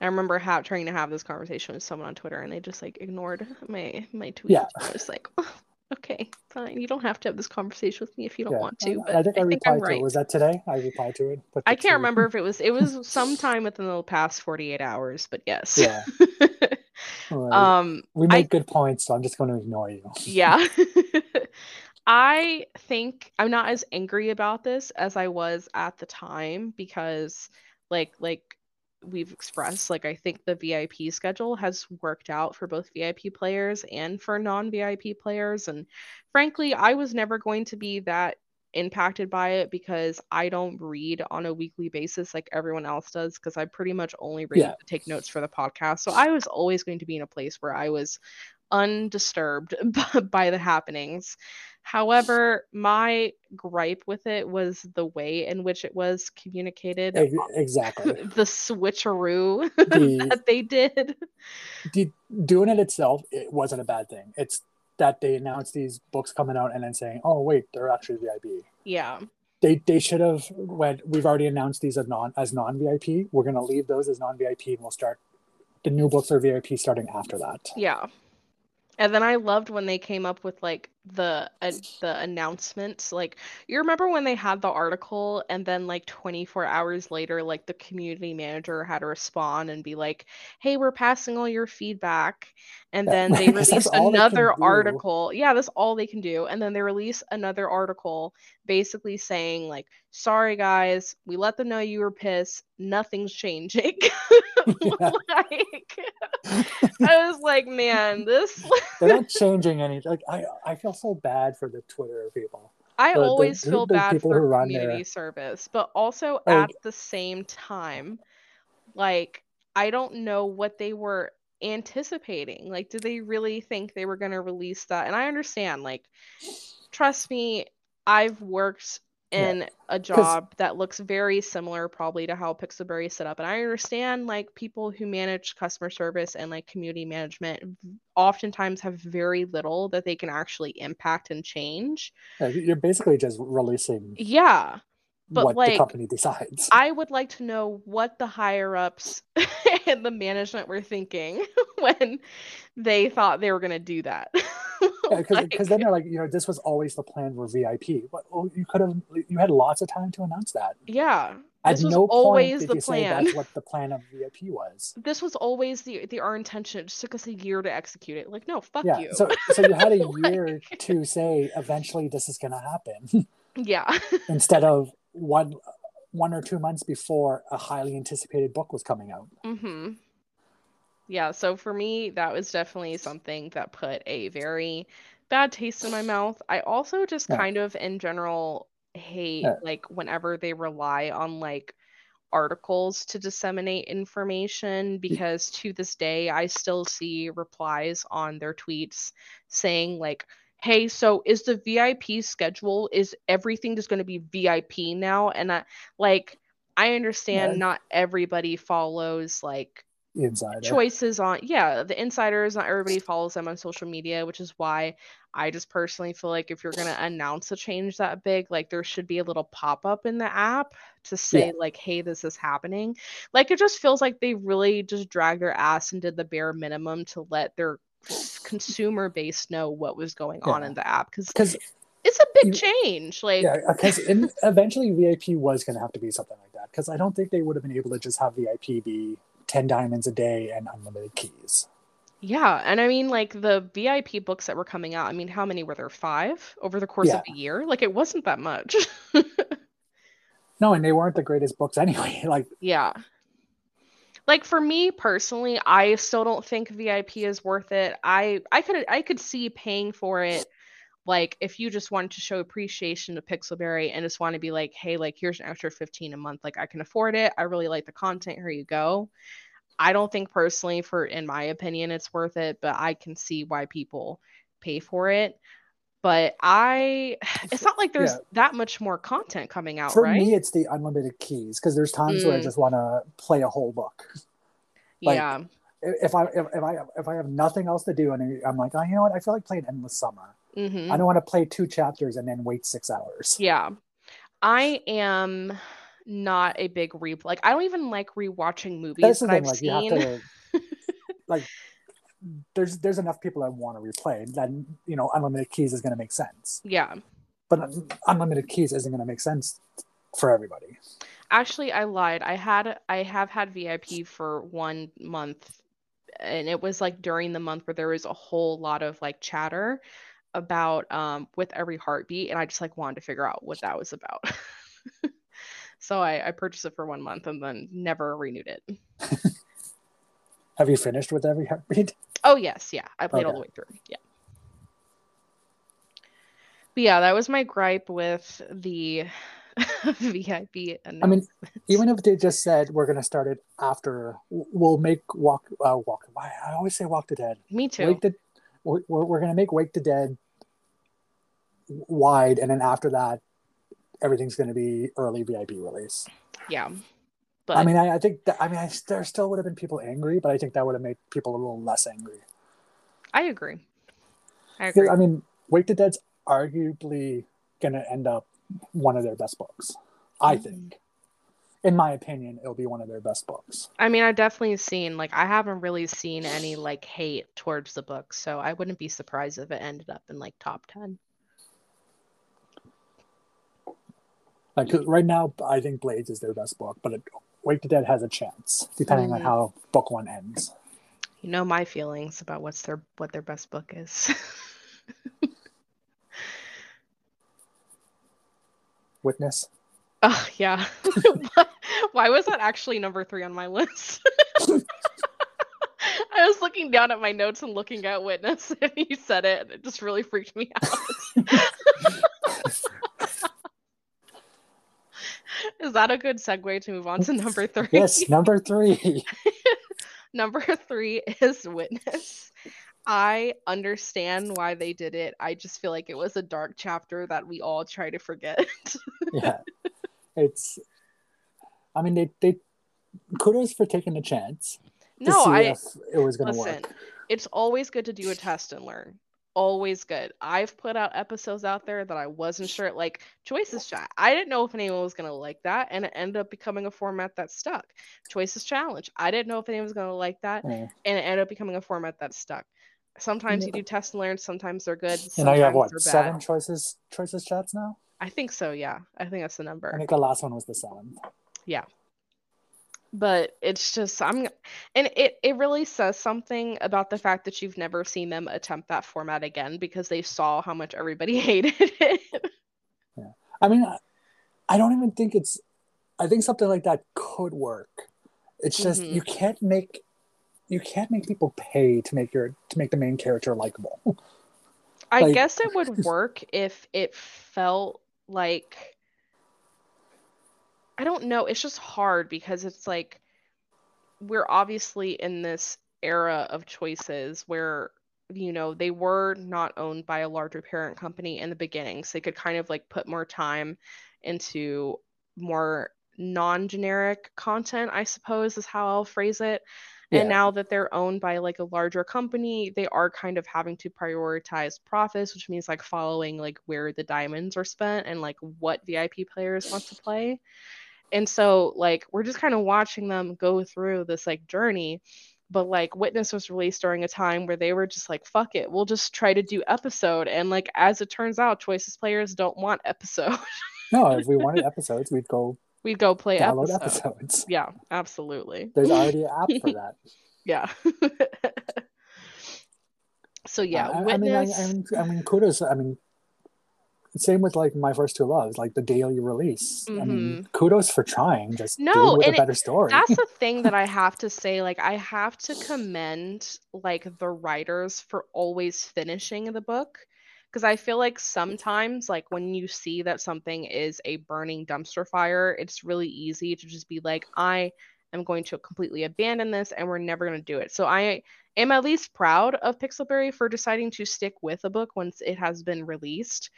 I remember ha- trying to have this conversation with someone on Twitter and they just like ignored my my tweet. Yeah. I was like, oh, okay, fine. You don't have to have this conversation with me if you don't Yeah. want to. I- But I think I, I'm replied to it. Was that today? I replied to it. I can't two- remember if it was it was (laughs) sometime within the past 48 hours, but yes. Yeah. (laughs) Well, um we I- make good points, so I'm just going to ignore you. (laughs) yeah. (laughs) I think I'm not as angry about this as I was at the time because like like we've expressed like I think the VIP schedule has worked out for both VIP players and for non-VIP players and frankly I was never going to be that impacted by it because I don't read on a weekly basis like everyone else does because I pretty much only read Yeah. to take notes for the podcast. So I was always going to be in a place where I was undisturbed (laughs) by the happenings. However, my gripe with it was the way in which it was communicated, Exactly. (laughs) the switcheroo (laughs) The, that they did. the doing it itself, it wasn't a bad thing. It's that they announced these books coming out and then saying, "Oh wait, they're actually VIP." Yeah. They they should have went. We've already announced these as non as non VIP. We're gonna leave those as non VIP, and we'll start the new books are VIP starting after that. Yeah. And then I loved when they came up with like the uh, the announcements. Like you remember when they had the article and then like 24 hours later like the community manager had to respond and be like, "Hey, we're passing all your feedback." And Yeah, then (laughs) they released all they another article. Yeah, that's all they can do. And then they release another article basically saying like, "Sorry guys, we let them know you were pissed. Nothing's changing." (laughs) (laughs) Like I was like, man, this They're not changing anything Like I I feel so bad for the Twitter people. I The- always the- feel the bad for run community there. service, but also Like- at the same time, like I don't know what they were anticipating. Like, did they really think they were going to release that? And I understand, like, trust me, I've worked Yeah. in a job that looks very similar probably to how Pixelberry is set up. And I understand like people who manage customer service and like community management oftentimes have very little that they can actually impact and change. Yeah, You're basically just releasing Yeah. But, what like, the company decides. I would like to know what the higher ups (laughs) and the management were thinking (laughs) when they thought they were going to do that. (laughs) because Like, then they're like, you know, this was always the plan for VIP. But well, oh, you could have, you had lots of time to announce that. yeah, At This was no always point did the you say plan. that's what the plan of VIP was. this was always the the our intention. It just took us a year to execute it. Like, no, fuck Yeah. you. So, so you had a Like- year to say eventually this is going to happen, yeah. instead of one, one or two months before a highly anticipated book was coming out. Mm-hmm. Yeah, so for me, that was definitely something that put a very bad taste in my mouth. I also just Yeah. kind of, in general, hate Yeah. like whenever they rely on like articles to disseminate information because to this day I still see replies on their tweets saying like hey so is the VIP schedule is everything just going to be VIP now and I like I understand Yeah. not everybody follows like insider. choices on yeah the insiders not everybody follows them on social media which is why i just personally feel like if you're going to announce a change that big like there should be a little pop-up in the app to say Yeah. like hey this is happening like it just feels like they really just dragged their ass and did the bare minimum to let their consumer base know what was going on in the app because Because it's a big change like yeah, uh, because eventually VIP was going to have to be something like that. Because I don't think they would have been able to just have VIP be ten diamonds a day and unlimited keys. Yeah, and I mean like the VIP books that were coming out, I mean how many were there? 5 over the course of a year? Like it wasn't that much. (laughs) No, and they weren't the greatest books anyway. (laughs) Like Yeah. Like for me personally, I still don't think VIP is worth it. I I could I could see paying for it like if you just wanted to show appreciation to Pixelberry and just want to be like, "Hey, like here's an extra 15 a month. Like I can afford it. I really like the content. Here you go." I don't think personally for in my opinion it's worth it, but I can see why people pay for it. But I (sighs) it's not like there's Yeah. that much more content coming out, for right? me, it's the unlimited keys because there's times where I Mm. just want to play a whole book. (laughs) like, yeah. If I if, if I if I have nothing else to do and I'm like, oh, you know what, I feel like playing Endless Summer. Mhm. I don't want to play two chapters and then wait six hours. Yeah. I am not a big re like I don't even like rewatching movies That's the that thing. I've Like you seen. have to (laughs) like. There's there's enough people that want to replay. Then you know, unlimited keys is going to make sense. Yeah. But unlimited keys isn't going to make sense for everybody. Actually, I lied. I had I have had VIP for one month and it was like during the month where there was a whole lot of like chatter about um with every heartbeat and I just like wanted to figure out what that was about. (laughs) so I, I purchased it for one month and then never renewed it. (laughs) Have you finished with every heartbeat? Oh yes, yeah. I played okay. all the way through. Yeah. But yeah, that was my gripe with the (laughs) VIP. I mean, (laughs) even if they just said we're gonna start it after, we'll make walk uh, walk. I always say walk the dead. Me too. Wake the, we're, we're gonna make wake the dead wide, and then after that, everything's gonna be early VIP release. Yeah. But I mean, I, I think that, I mean, I, there still would have been people angry, but I think that would have made people a little less angry. I agree. I agree. I mean, Wake the Dead's arguably going to end up one of their best books. I mm-hmm. think. In my opinion, it'll be one of their best books. I mean, I've definitely seen like I haven't really seen any like hate towards the book, so I wouldn't be surprised if it ended up in like top ten. Like right now, I think Blades is their best book, but it Wake the Dead has a chance, depending mm. on how book one ends. You know my feelings about what's their what their best book is. (laughs) Witness. Oh yeah. (laughs) Why was that actually number three on my list? (laughs) I was looking down at my notes and looking at Witness, and you said it, and it just really freaked me out. Is that a good segue to move on to number (laughs) three? Yes, number three. (laughs) number three is Witness. I understand why they did it. I just feel like it was a dark chapter that we all try to forget. (laughs) yeah. It's I mean they they kudos for taking a chance. No, I it was gonna listen, work. It's always good to do a test and learn always good. I've put out episodes out there that I wasn't sure, like Choices Chat. I didn't know if anyone was going to like that, and it ended up becoming a format that stuck. Choices Challenge. I didn't know if anyone was going to like that, mm. and it ended up becoming a format that stuck. Sometimes yeah. you do test and learn, sometimes they're good. And now you have what, seven choices choices chats now? I think so, yeah. I think that's the number. I think the last one was the seventh. Yeah but it's just i'm and it it really says something about the fact that you've never seen them attempt that format again because they saw how much everybody (laughs) hated it. Yeah. I mean i don't even think it's i think something like that could work. It's just mm-hmm. you can't make you can't make people pay to make your to make the main character likable. I like, guess it would (laughs) work if it felt like I don't know. It's just hard because it's like we're obviously in this era of choices where you know they were not owned by a larger parent company in the beginning so they could kind of like put more time into more non-generic content i suppose is how i'll phrase it yeah. and now that they're owned by like a larger company they are kind of having to prioritize profits which means like following like where the diamonds are spent and like what vip players want to play and so like we're just kind of watching them go through this like journey but like witness was released during a time where they were just like fuck it we'll just try to do episode. And like as it turns out choices players don't want episode. (laughs) No if we wanted episodes we'd go we'd go play download episode. episodes. Yeah absolutely. There's already an app for (laughs) that. Yeah. (laughs) So yeah uh, witness... I, mean, I, I mean kudos i mean same with like my first two loves, like the daily release. Mm-hmm. I mean, mm-hmm. kudos for trying. Just no, with a better story. That's the (laughs) thing that I have to say. Like, I have to commend like the writers for always finishing the book, because I feel like sometimes, like when you see that something is a burning dumpster fire, it's really easy to just be like, I am going to completely abandon this, and we're never going to do it. So I am at least proud of Pixelberry for deciding to stick with a book once it has been released.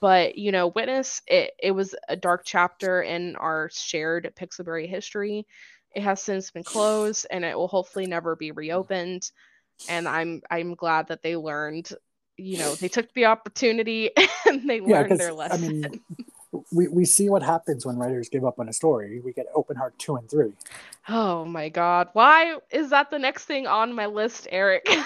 But you know witness it, it was a dark chapter in our shared pixelberry history. It has since been closed and it will hopefully never be reopened. And i'm i'm glad that they learned you know they took the opportunity (laughs) and they yeah, learned their lesson i mean (laughs) we, we see what happens when writers give up on a story we get open heart two and three oh my god why is that the next thing on my list eric (laughs)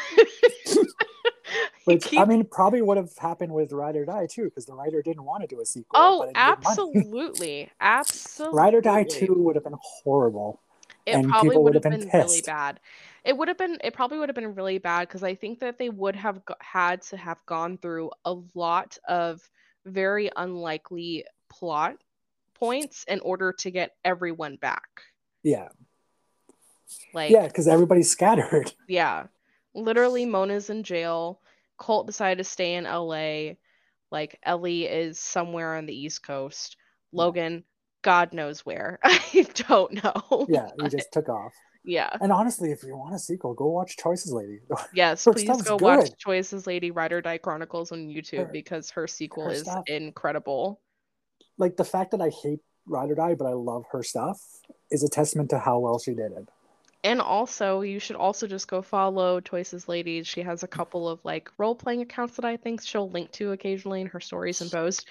Which keep... I mean, probably would have happened with Ride or Die too, because the writer didn't want to do a sequel. Oh, absolutely, absolutely. (laughs) Ride or Die two would have been horrible. it and probably would have been, been really bad. It would have been it probably would have been really bad because I think that they would have had to have gone through a lot of very unlikely plot points in order to get everyone back. Yeah, Like yeah, because everybody's scattered. (laughs) Yeah. Literally, Mona's in jail. Colt decided to stay in LA. Like, Ellie is somewhere on the East Coast. Logan, God knows where. (laughs) I don't know. Yeah, he just took off. yeah. And honestly, if you want a sequel, go watch Choices Lady. (laughs) Yes, please go watch. Choices Lady Ride or Die Chronicles on YouTube Her- because her sequel her is stuff- incredible. Like the fact that I hate Ride or Die, but I love her stuff is a testament to how well she did it. And also, you should also just go follow Choices Lady. She has a couple of like role playing accounts that I think she'll link to occasionally in her stories and posts.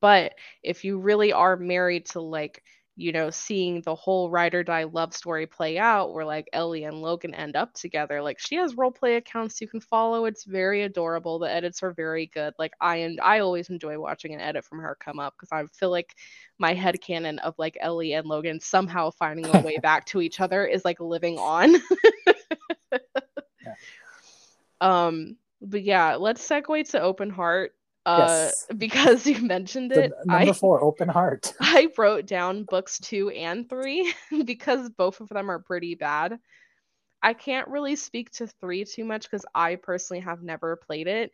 But if you really are married to like, you know, seeing the whole ride or die love story play out where like Ellie and Logan end up together, like she has role play accounts you can follow. It's very adorable. The edits are very good. Like I and I always enjoy watching an edit from her come up because I feel like my head headcanon of like Ellie and Logan somehow finding a way (laughs) back to each other is like living on. (laughs) Um, but yeah, let's segue to Open Heart. Uh, Yes. (laughs) because you mentioned The, it, number I four, Open Heart. (laughs) I wrote down books two and three (laughs) because both of them are pretty bad. I can't really speak to three too much because I personally have never played it,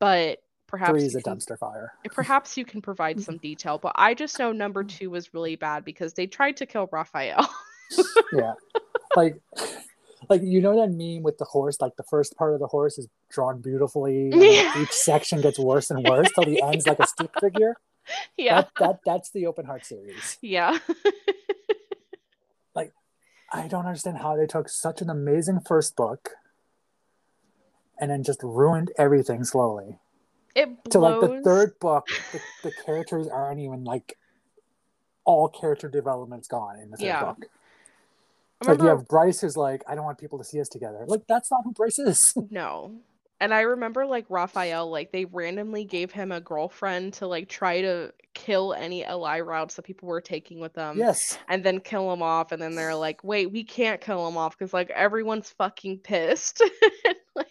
but perhaps Three is a can- dumpster fire. perhaps you can provide some detail. But I just know number two was really bad because they tried to kill Raphael. Yeah, like, like you know that meme with the horse. Like the first part of the horse is drawn beautifully. and (laughs) Yeah. Each section gets worse and worse till the end's like a stick (laughs) figure. yeah, That, that that's the Open Heart series. yeah, (laughs) Like I don't understand how they took such an amazing first book and then just ruined everything slowly. it To like the third book, the, the characters aren't even like all character development's gone in the third Yeah. book. Like you have Bryce who's like, I don't want people to see us together. Like that's not who Bryce is. (laughs) No. And I remember like Raphael, like they randomly gave him a girlfriend to like try to kill any LI routes that people were taking with them. yes. And then kill him off. And then they're like, wait, we can't kill him off because like everyone's fucking pissed. (laughs) Like,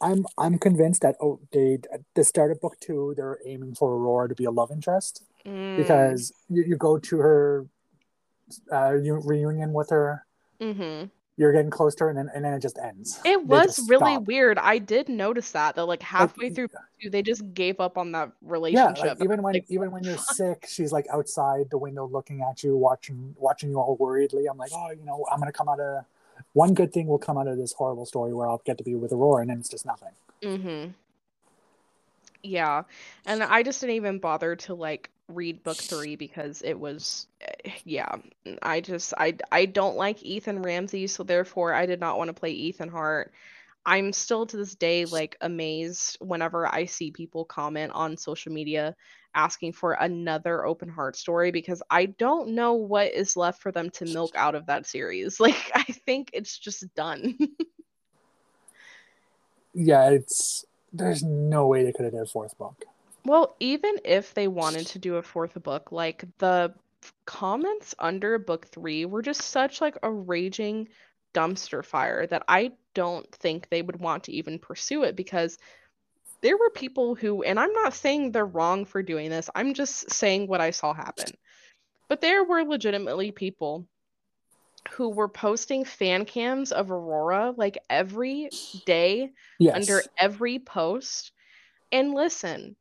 I'm I'm convinced that oh they at the start of book two they're aiming for Aurora to be a love interest mm, because you, you go to her uh, reunion with her mhm. you're getting close to her and then, and then it just ends. it was really stop. weird. I did notice that that like halfway Like, through they just gave up on that Yeah, relationship. like even when Like, even when you're sick, she's like outside the window looking at you, watching watching you all worriedly. I'm like, oh, you know, I'm gonna come out of one good thing will come out of this horrible story where I'll get to be with Aurora, and then it's just nothing. Mm-hmm. Yeah. And I just didn't even bother to like read book three because it was eh, yeah. I just I I don't like Ethan Ramsey, so therefore I did not want to play Ethan Hart. I'm still to this day like amazed whenever I see people comment on social media asking for another open heart story because I don't know what is left for them to milk out of that series. (laughs) Like I think it's just done. (laughs) Yeah, it's there's no way they could have did a fourth book. Well, even if they wanted to do a fourth book, like the f- comments under book three were just such like a raging dumpster fire that I don't think they would want to even pursue it because there were people who, and I'm not saying they're wrong for doing this, I'm just saying what I saw happen. But there were legitimately people who were posting fan cams of Aurora like every day Yes, under every post. And listen,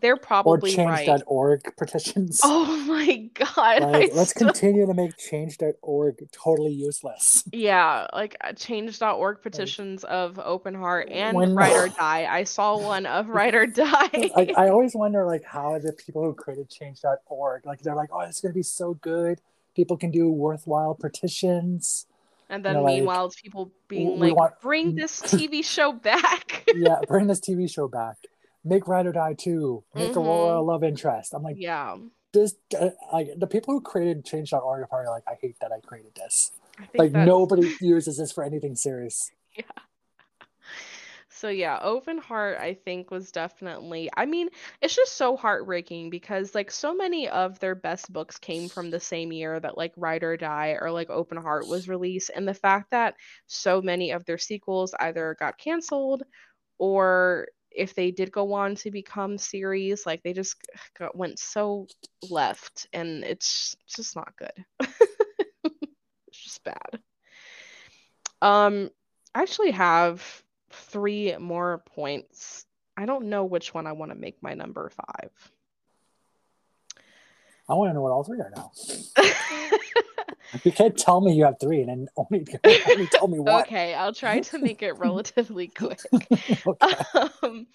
they're or probably right. change.org (laughs) petitions. Oh my god. (laughs) like, let's still- continue to make change.org totally useless. (laughs) Yeah, like uh, change.org petitions of Open Heart and When- Ride or Die. I saw one of Ride or Die. I, I always wonder like how the people who created change.org like they're like oh it's going to be so good people can do worthwhile petitions and then know, like, meanwhile, it's people being like, want- bring this TV show back. yeah bring this tv show back make ride or die 2 make Mhm. aurora a love interest i'm like yeah. this uh, like the people who created change.org are probably like i hate that i created this I like that's- nobody (laughs) uses this for anything serious Yeah. So yeah, Open Heart I think was definitely I mean, it's just so heartbreaking because like so many of their best books came from the same year that like Ride or Die or like Open Heart was released and the fact that so many of their sequels either got canceled or if they did go on to become series like they just got, went so left and it's just not good. (laughs) it's just bad. Um I actually have three more points. I don't know which one I want to make my number five. I want to know what all three are now. (laughs) you can't tell me you have three and then only, (laughs) only tell me one. Okay, I'll try to make it (laughs) relatively quick. okay. (laughs) Um,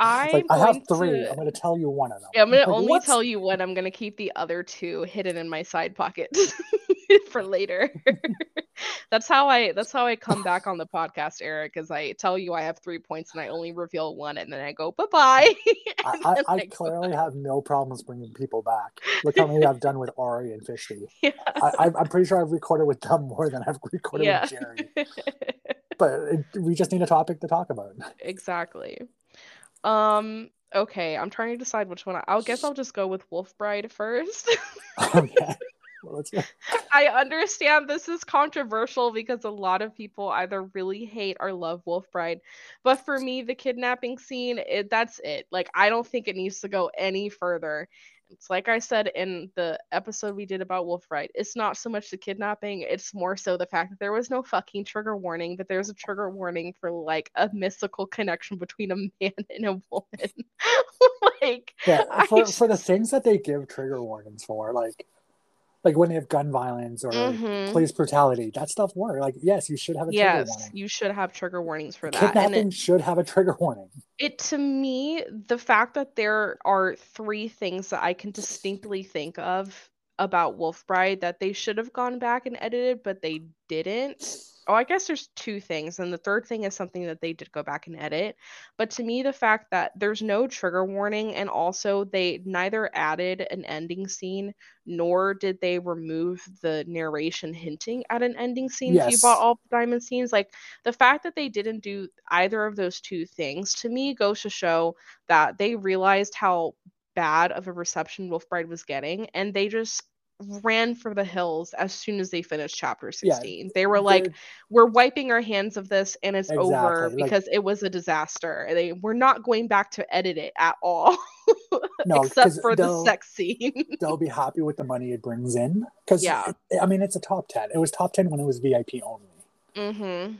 like, I have three. To... I'm going to tell you one of them. Yeah, I'm going like, to only what's... tell you one. I'm going to keep the other two hidden in my side pocket (laughs) for later. (laughs) that's how I that's how I come back on the podcast, Eric, is I tell you I have three points and I only reveal one and then I go bye-bye. (laughs) I, I, I, I clearly have no problems bringing people back. Look how many I've done with Ari and Fishy. Yeah. I, am pretty sure I've recorded with them more than I've recorded yeah. with Jerry. but it, we just need a topic to talk about. Exactly. Um. Okay, I'm trying to decide which one. I, I guess I'll just go with Wolf Bride first. (laughs) okay. Well, (laughs) I understand this is controversial because a lot of people either really hate or love Wolf Bride, but for me, the kidnapping scene, it, that's it. Like, I don't think it needs to go any further. It's like I said in the episode we did about Wolf Bride. It's not so much the kidnapping, it's more so the fact that there was no fucking trigger warning, but there's a trigger warning for like a mystical connection between a (laughs) man and a woman. (laughs) like Yeah, for, just... (laughs) for the things that they give trigger warnings for, like like when they have gun violence or mm-hmm. police brutality, that stuff works. Like, yes, you should have a yes, trigger warning. you should have trigger warnings for that. Kidnapping it, should have a trigger warning. It to me, the fact that there are three things that I can distinctly think of about Wolf Bride that they should have gone back and edited, but they didn't oh, I guess there's two things. And the third thing is something that they did go back and edit. But to me, the fact that there's no trigger warning and also they neither added an ending scene nor did they remove the narration hinting at an ending scene yes. if you bought all the diamond scenes. Like the fact that they didn't do either of those two things to me goes to show that they realized how bad of a reception Wolf Bride was getting and they just ran for the hills as soon as they finished chapter 16. Yeah, they were like, we're wiping our hands of this and it's exactly, over because like, it was a disaster. They were not going back to edit it at all. (laughs) no, except for the sex scene. (laughs) they'll be happy with the money it brings in. Because yeah. I mean it's a top 10. It was top 10 when it was VIP only. Mm-hmm.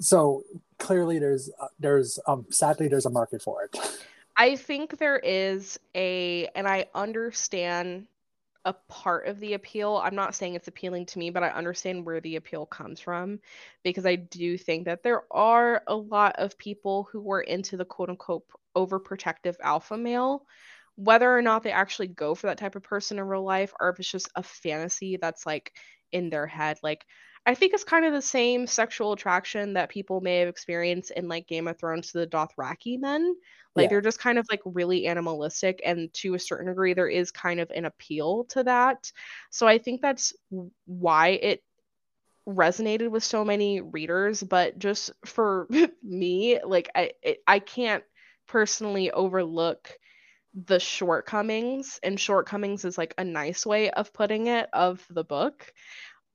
So clearly there's uh, there's um sadly there's a market for it. (laughs) I think there is a and I understand a part of the appeal. I'm not saying it's appealing to me, but I understand where the appeal comes from because I do think that there are a lot of people who were into the quote unquote overprotective alpha male. Whether or not they actually go for that type of person in real life or if it's just a fantasy that's like in their head. Like, I think it's kind of the same sexual attraction that people may have experienced in like Game of Thrones to the Dothraki men. Like yeah. they're just kind of like really animalistic, and to a certain degree, there is kind of an appeal to that. So I think that's why it resonated with so many readers. But just for (laughs) me, like I it, I can't personally overlook the shortcomings and shortcomings is like a nice way of putting it of the book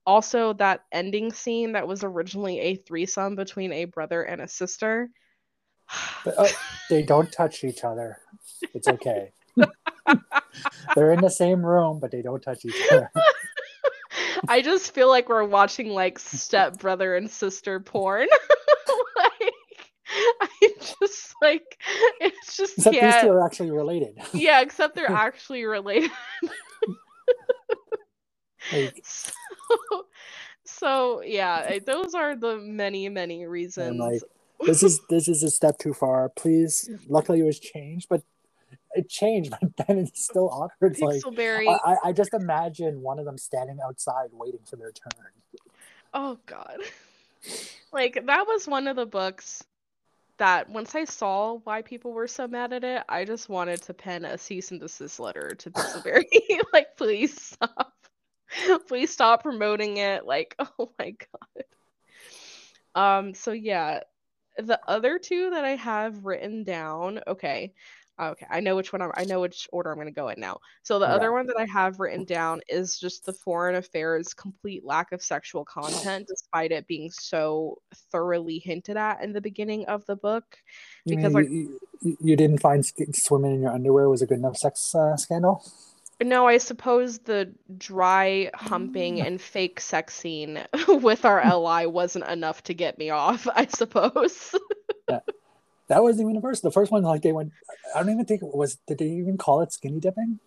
also that ending scene that was originally a threesome between a brother and a sister but, uh, they don't touch each other. It's okay. (laughs) They're in the same room, but they don't touch each other. (laughs) I just feel like we're watching like step brother and sister porn. (laughs) like I just like it's just except these two are actually related. Yeah, except they're actually related. like, so, yeah, those are the many many reasons. like (laughs) this is this is a step too far. Please, luckily it was changed, but it changed, (laughs) but then it's still awkward. Pixelberry. Like I, I just imagine one of them standing outside waiting for their turn. Oh god. (laughs) Like that was one of the books that once I saw why people were so mad at it, I just wanted to pen a cease and desist letter to Pixelberry. like, please stop. (laughs) please stop promoting it. Like, (laughs) oh my god. Um, so yeah, the other two that I have written down, okay. Okay, I know which one I'm, I know which order I'm going to go in now. So the Okay. other one that I have written down is just the foreign affairs complete lack of sexual content despite it being so thoroughly hinted at in the beginning of the book. You, Because, mean like- you, you, didn't find swimming in your underwear was a good enough sex uh, scandal? No, I suppose the dry humping mm. and fake sex scene (laughs) with our (laughs) ally wasn't enough to get me off, I suppose. yeah. That wasn't even the first. The first one, like they went. I don't even think it was. Did they even call it skinny dipping,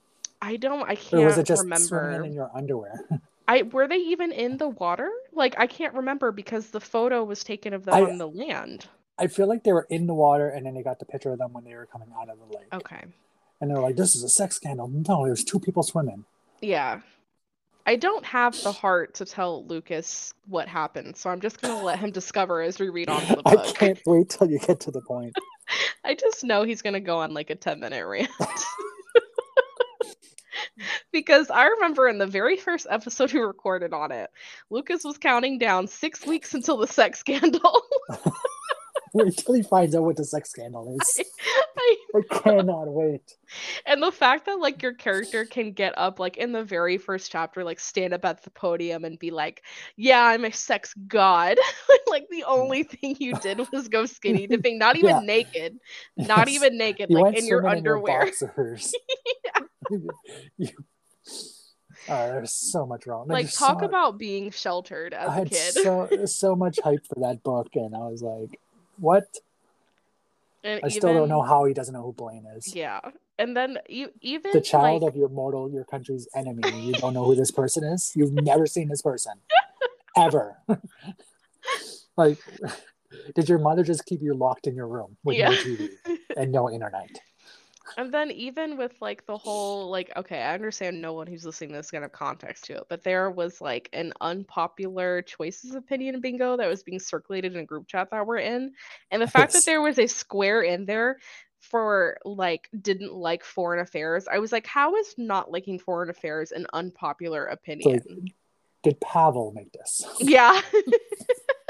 I don't I can't was it just remember. in your underwear? (laughs) I were they even in the water? Like I can't remember because the photo was taken of them I- on the land. I feel like they were in the water, and then they got the picture of them when they were coming out of the lake, Okay. And they're like, "This is a sex scandal." No, there's two people swimming. Yeah. I don't have the heart to tell Lucas what happened, so I'm just gonna let him discover as we read on the (laughs) book. I can't wait till you get to the point. (laughs) I just know he's gonna go on like a 10 minute rant. (laughs) because I remember in the very first episode we recorded on it, Lucas was counting down six weeks until the sex scandal. (laughs) Wait till he finds out what the sex scandal is. (laughs) I- I cannot wait. and the fact that like your character can get up like in the very first chapter, like stand up at the podium and be like, Yeah, I'm a sex god. (laughs) like the only thing you did was go skinny dipping, not even Yeah. naked. Not Yes. even naked, You like in your underwear. boxers. You- Oh, there's so much wrong. like talk so, about being sheltered as I a kid. so so much hype for that book, and I was like, "What?" and I still don't know how he doesn't know who Blaine is. Yeah. And then you even The child like, of your mortal, your country's enemy. You don't know who this person is. You've never seen this person, (laughs) ever. (laughs) like, did your mother just keep you locked in your room with no TV (laughs) and no internet? And then even with like the whole like okay, I understand no one who's listening to this is gonna have context to it, but there was like an unpopular choices opinion bingo that was being circulated in a group chat that we're in. And the fact that there was a square in there for like didn't like foreign affairs, I was like, how is not liking foreign affairs an unpopular opinion? like, did Pavel make this? Yeah. (laughs) (laughs)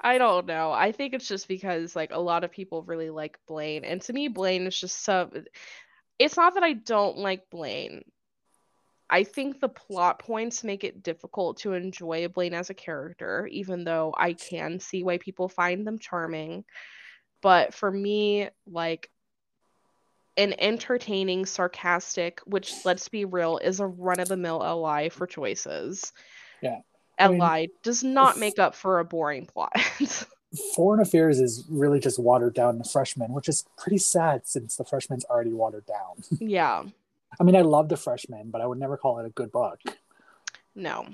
I don't know. I think it's just because like a lot of people really like Blaine. And to me, Blaine is just so it's not that I don't like Blaine. I think the plot points make it difficult to enjoy Blaine as a character, even though I can see why people find them charming. But for me, like an entertaining, sarcastic, which let's be real, is a run of the mill ally for choices. Yeah. I mean, does not make up for a boring plot. (laughs) Foreign Affairs is really just watered down the freshman, which is pretty sad since the freshman's already watered down. (laughs) yeah, I mean, I love the freshman, but I would never call it a good book. no.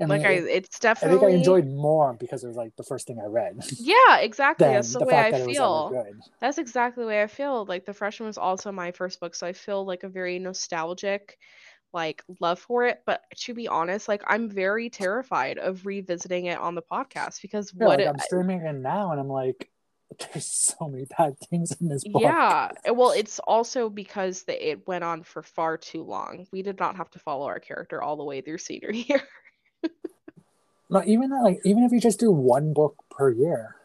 I mean, like I, it- it's I definitely. think I enjoyed more because it was like the first thing I read (laughs) Yeah, exactly. That's the, the way I that feel. That's exactly the way I feel. Like the freshman was also my first book, so I feel like a very nostalgic like love for it. But to be honest, like I'm very terrified of revisiting it on the podcast because Yeah, what like it, I'm streaming it now, and I'm like, (laughs) there's so many bad things in this book. yeah. (laughs) Well, it's also because the, it went on for far too long. We did not have to follow our character all the way through senior (laughs) year. No, even that, like even if you just do one book per year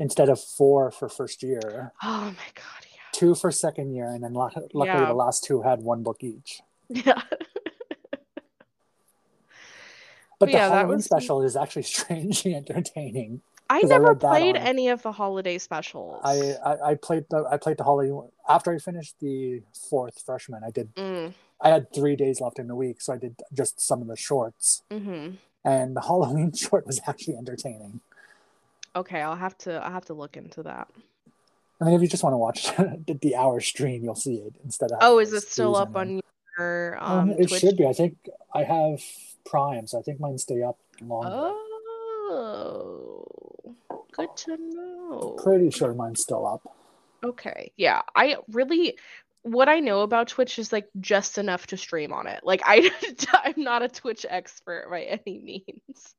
instead of four for first year, Oh my god, two for second year, and then luckily Yeah. the last two had one book each. Yeah. (laughs) But But the yeah, Halloween was- special is actually (laughs) strangely entertaining. I never that played any of the holiday specials. I, I I played the I played the Halloween after I finished the fourth freshman. I did Mm, I had three days left in the week, so I did just some of the shorts. hmm And the Halloween (laughs) short was actually entertaining. Okay, I'll have to I'll have to look into that. I mean, if you just want to watch the, the hour stream, you'll see it instead of. Oh, is it still up on your Um, um it Twitch? should be. I think I have Prime, so I think mine stay up longer. Oh, good to know. Pretty sure mine's still up. Okay, yeah. I really what I know about Twitch is like just enough to stream on it. Like (laughs) I I'm not a Twitch expert by any means.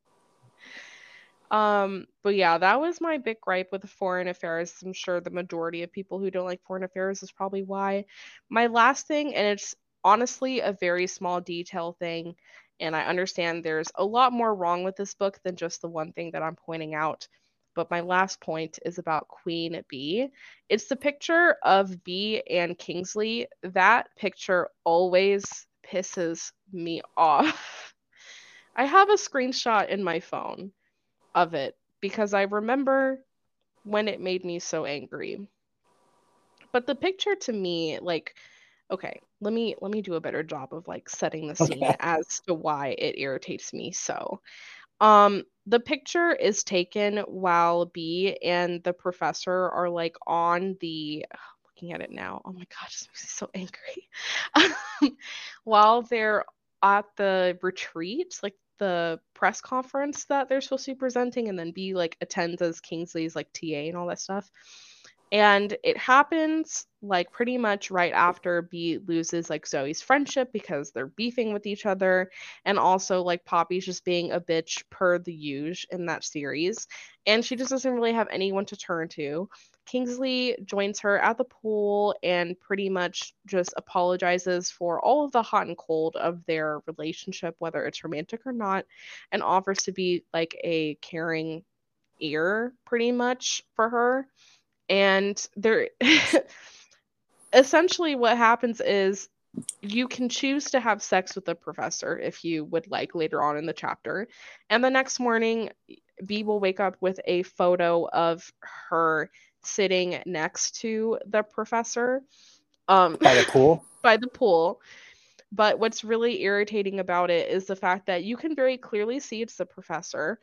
Um, but yeah, that was my big gripe with foreign affairs. I'm sure the majority of people who don't like foreign affairs is probably why. My last thing, and it's honestly a very small detail thing, And I understand there's a lot more wrong with this book than just the one thing that I'm pointing out. But my last point is about Queen Bee. It's the picture of Bee and Kingsley. That picture always pisses me off. (laughs) I have a screenshot in my phone of it because I remember when it made me so angry. But the picture to me, like, okay, let me let me do a better job of like setting the scene okay. as to why it irritates me so. Um, the picture is taken while b and the professor are like on the looking at it now. Oh my gosh, this makes me so angry. (laughs) while they're at the retreat, like the press conference that they're supposed to be presenting, and then b like attends as Kingsley's like TA and all that stuff. And it happens like pretty much right after B loses like Zoe's friendship because they're beefing with each other. And also like Poppy's just being a bitch per the usual in that series. And she just doesn't really have anyone to turn to. Kingsley joins her at the pool and pretty much just apologizes for all of the hot and cold of their relationship, whether it's romantic or not, and offers to be like a caring ear pretty much for her and there (laughs) essentially what happens is you can choose to have sex with the professor if you would like later on in the chapter. And the next morning B will wake up with a photo of her sitting next to the professor um by the pool? (laughs) by the pool. But what's really irritating about it is the fact that you can very clearly see it's the professor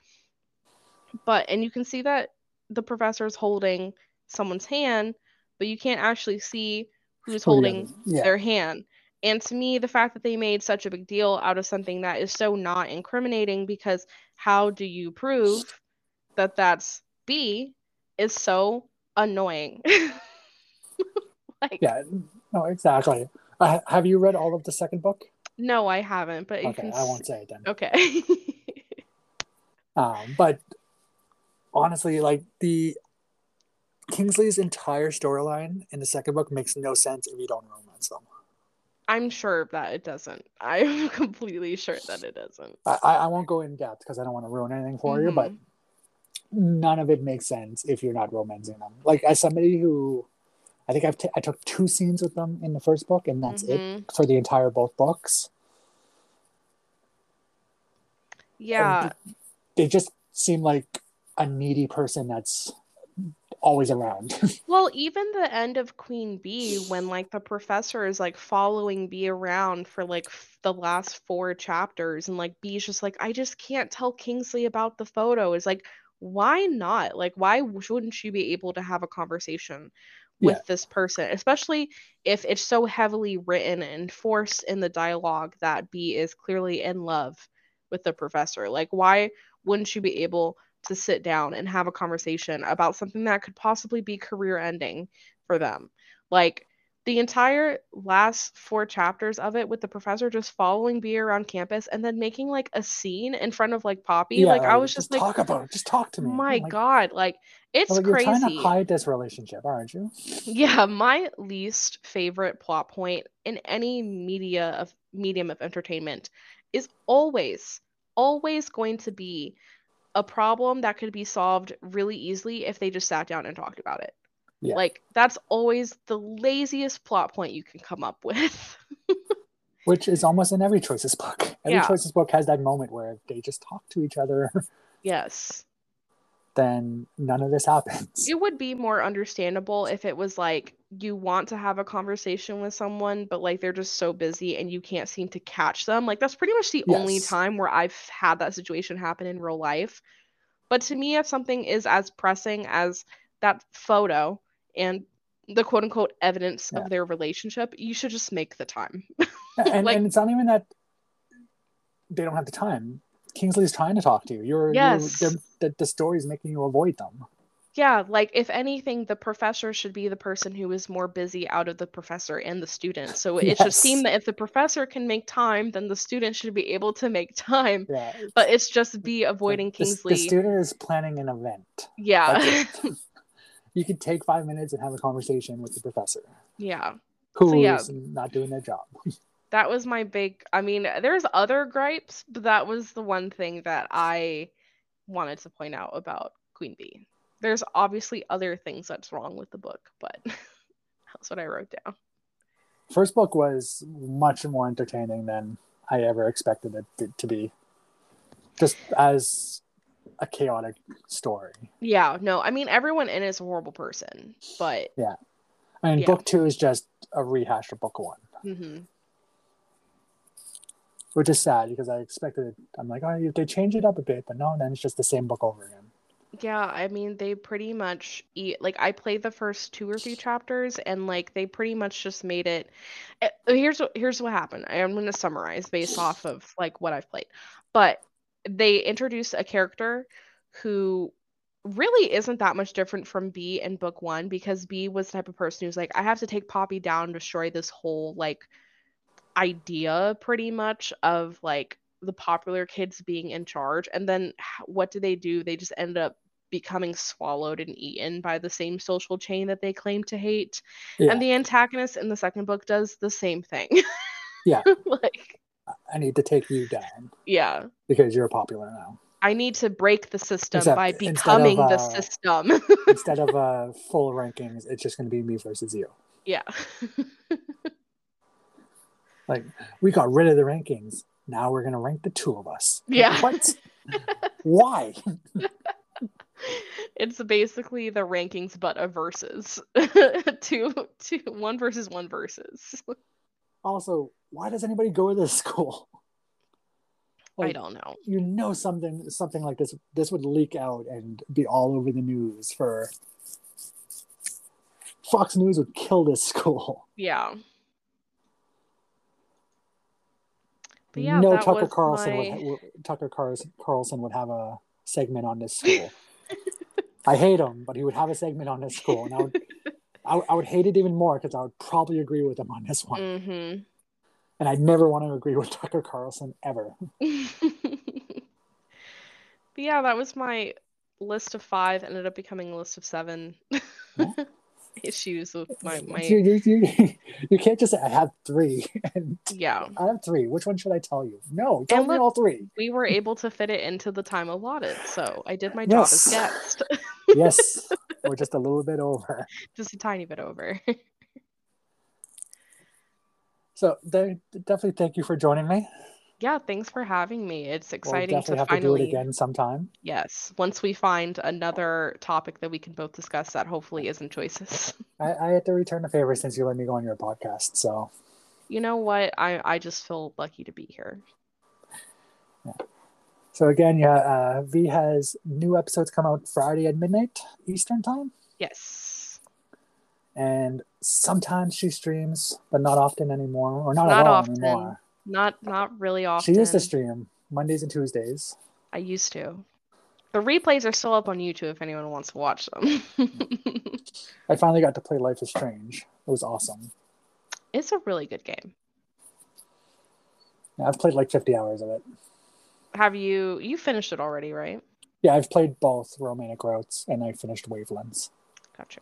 but and you can see that the professor is holding someone's hand, but you can't actually see who's holding yeah. their hand. And to me, the fact that they made such a big deal out of something that is so not incriminating, because how do you prove that that's B is so annoying. (laughs) like, yeah, no, exactly. Uh, have you read all of the second book? No, I haven't. But okay, can... I won't say it then. Okay. (laughs) um, but honestly, like the Kingsley's entire storyline in the second book makes no sense if you don't romance them. I'm sure that it doesn't. (laughs) I'm completely sure that it doesn't. I, I won't go in depth because I don't want to ruin anything for mm-hmm. you, but none of it makes sense if you're not romancing them. Like as somebody who, I think I've t- I took two scenes with them in the first book, and that's mm-hmm. it for the entire both books. Yeah, they just seem like a needy person that's always around. (laughs) well, even the end of Queen Bee, when like the professor is like following Bee around for like f- the last four chapters, and like Bee's just like, I just can't tell Kingsley about the photo. Is like, why not? Like, why shouldn't she be able to have a conversation? with yeah. this person, especially if it's so heavily written and forced in the dialogue that Bee is clearly in love with the professor. Like, why wouldn't she be able to sit down and have a conversation about something that could possibly be career ending for them. Like the entire last four chapters of it with the professor just following Bee around campus and then making like a scene in front of like Poppy. Yeah, like I was just, just like, talk about it. Just talk to me. My like, God, like it's like, crazy. You're trying to hide this relationship, aren't you? Yeah, my least favorite plot point in any media of medium of entertainment is always, always going to be a problem that could be solved really easily if they just sat down and talked about it. Yeah. Like that's always the laziest plot point you can come up with. (laughs) Which is almost in every choices book. Every yeah. choices book has that moment where they just talk to each other. Yes. (laughs) Then none of this happens. It would be more understandable if it was like you want to have a conversation with someone, but like they're just so busy and you can't seem to catch them. Like that's pretty much the yes. only time where I've had that situation happen in real life. But to me, if something is as pressing as that photo and the quote unquote evidence yeah. of their relationship, you should just make the time. (laughs) and, like, and it's not even that they don't have the time. Kingsley's trying to talk to you. You're, yes. You're, the, the story is making you avoid them. Yeah, like if anything, the professor should be the person who is more busy out of the professor and the student. So it yes. should seem that if the professor can make time, then the student should be able to make time. Yeah, but it's just be avoiding the, Kingsley. The, the student is planning an event. Yeah. (laughs) (laughs) you could take five minutes and have a conversation with the professor. Yeah. Who's so, yeah. not doing their job. (laughs) that was my big I mean, there's other gripes, but that was the one thing that I wanted to point out about Queen Bee. There's obviously other things that's wrong with the book, but (laughs) that's what I wrote down. First book was much more entertaining than I ever expected it to be. Just as a chaotic story. Yeah, no, I mean everyone in is a horrible person, but yeah, I mean yeah. book two is just a rehash of book one. Mm-hmm which is sad because I expected. it. I'm like, oh, they change it up a bit, but no, and then it's just the same book over again. Yeah, I mean, they pretty much eat. Like, I played the first two or three chapters, and like they pretty much just made it. Eh, here's what here's what happened. I'm going to summarize based off of like what I've played, but they introduce a character who really isn't that much different from B in book one because B was the type of person who's like, I have to take Poppy down, destroy this whole like idea pretty much of like the popular kids being in charge and then what do they do? They just end up becoming swallowed and eaten by the same social chain that they claim to hate yeah. and the antagonist in the second book does the same thing. Yeah. (laughs) Like i need to take you down yeah. because you're popular now. I need to break the system Except, by becoming of, uh, the system. instead of (laughs) uh, full rankings it's just going to be me versus you. Yeah. (laughs) Like we got rid of the rankings. Now we're gonna rank the two of us. (laughs) Yeah. What? Why? (laughs) it's basically the rankings but a versus. (laughs) two two one versus one versus. Also, why does anybody go to this school? Like, I don't know. You know something something like this this would leak out and be all over the news for Fox News would kill this school. Yeah. But yeah, no Tucker Carlson my... would, Tucker Carlson would have a segment on this school. I hate him, but he would have a segment on this school, and I would, I, I would hate it even more because I would probably agree with him on this one. Mm-hmm. And I'd never want to agree with Tucker Carlson ever. (laughs) (laughs) but yeah, that was my list of five. Ended up becoming a list of seven. Yeah. (laughs) (laughs) issues with my my. You, you, you, (laughs) you can't just say I have three. And (laughs) yeah, I have three. Which one should I tell you? No, tell and me look, all three. We were able to fit it into the time allotted, so I did my job yes. as guest. yes, or just a little bit over. Just a tiny bit over. so, they definitely thank you for joining me yeah, thanks for having me. It's exciting we'll to have finally to do it again sometime. Yes, once we find another topic that we can both discuss that hopefully isn't choices. (laughs) I, I had to return the favor since you let me go on your podcast. So, you know what? I I just feel lucky to be here. Yeah. So again, yeah, uh, V has new episodes come out Friday at midnight Eastern time. Yes. And sometimes she streams, but not often anymore, or not, not at all often. anymore. Not not really often. She used to stream Mondays and Tuesdays. I used to. The replays are still up on YouTube if anyone wants to watch them. (laughs) I finally got to play Life is Strange. It was awesome. It's a really good game. Yeah, I've played like 50 hours of it. Have you you finished it already, right? Yeah, I've played both Romantic Routes and I finished Wavelengths. Gotcha.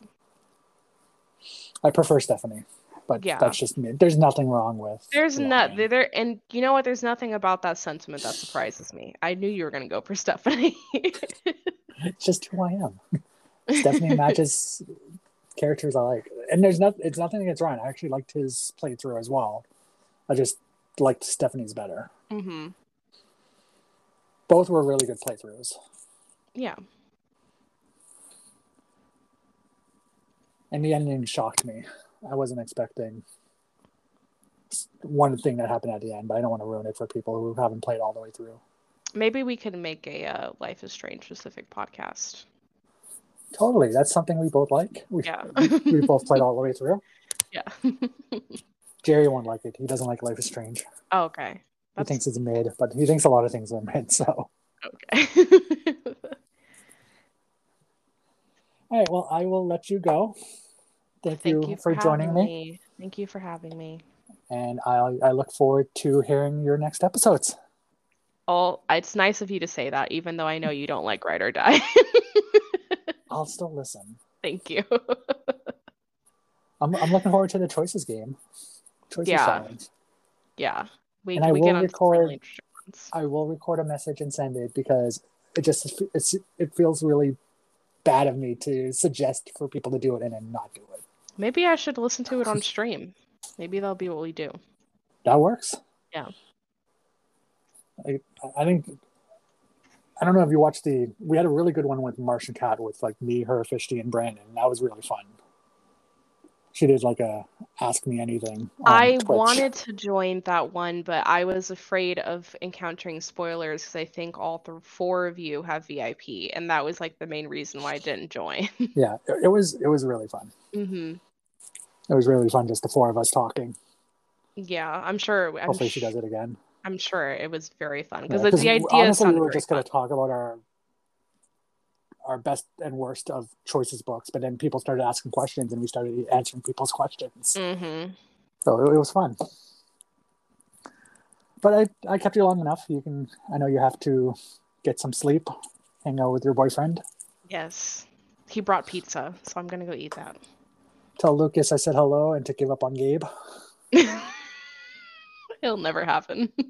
I prefer Stephanie but yeah. that's just me. There's nothing wrong with. There's not there, and you know what? There's nothing about that sentiment that surprises me. I knew you were gonna go for (laughs) Stephanie. it's just who I am. Stephanie matches (laughs) characters I like, and there's not. It's nothing against Ryan. I actually liked his playthrough as well. I just liked Stephanie's better. Mm-hmm. Both were really good playthroughs. Yeah. And the ending shocked me. I wasn't expecting one thing that happened at the end, but I don't want to ruin it for people who haven't played all the way through. Maybe we can make a uh, Life is Strange specific podcast. Totally, that's something we both like. We, yeah, (laughs) we both played all the way through. Yeah. (laughs) Jerry won't like it. He doesn't like Life is Strange. Oh, okay. That's... He thinks it's mid, but he thinks a lot of things are mid. So. Okay. (laughs) all right. Well, I will let you go. Thank, Thank you, you, for, for joining me. me. Thank you for having me. And I I look forward to hearing your next episodes. Oh, it's nice of you to say that, even though I know you don't like Ride or Die. (laughs) I'll still listen. Thank you. (laughs) I'm I'm looking forward to the choices game. Choices yeah. challenge. Yeah. We, And I will record- really interesting ones. I will record a message and send it because it just it's it feels really bad of me to suggest for people to do it and then not do it. Maybe I should listen to it on stream. Maybe that'll be what we do. That works. Yeah. I I think I don't know if you watched the we had a really good one with Martian Cat with like me, her, Fishty, and Brandon. That was really fun. She did like a ask me anything. I Twitch. wanted to join that one, but I was afraid of encountering spoilers because I think all th- four of you have VIP, and that was like the main reason why I didn't join. (laughs) Yeah, it, it was it was really fun. hmm It was really fun just the four of us talking. Yeah, I'm sure. I'm, Hopefully she does it again. I'm sure it was very fun Yeah, because 'cause the idea honestly, we were just going to talk about our our best and worst of choices books, but then people started asking questions, and we started answering people's questions. Mm-hmm. So it, it was fun. But I I kept you long enough. You can. I know you have to get some sleep, hang out with your boyfriend. Yes, he brought pizza, so I'm gonna go eat that. Tell Lucas I said hello and to give up on Gabe. (laughs) It'll never happen. (laughs)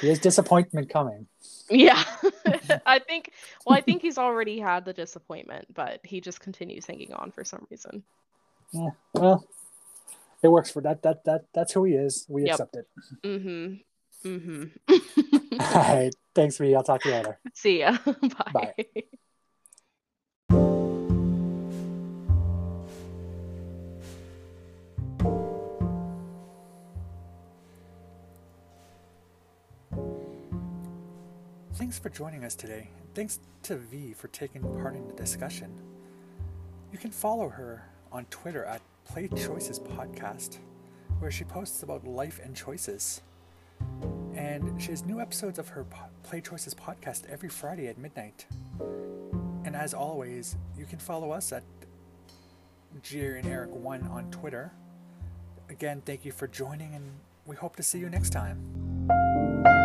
There's disappointment coming. yeah, (laughs) I think. Well, I think he's already had the disappointment, but he just continues hanging on for some reason. Yeah. Well, it works for that. That that that's who he is. We Yep. accept it. Mm-hmm. Mm-hmm. All right. Thanks, me. I'll talk to you later. See ya. Bye. Bye. Thanks for joining us today. and Thanks to V for taking part in the discussion. You can follow her on Twitter at Play Choices Podcast, where she posts about life and choices. And she has new episodes of her Play Choices podcast every Friday at midnight. And as always, you can follow us at Jerry and Eric One on Twitter. Again, thank you for joining, and we hope to see you next time.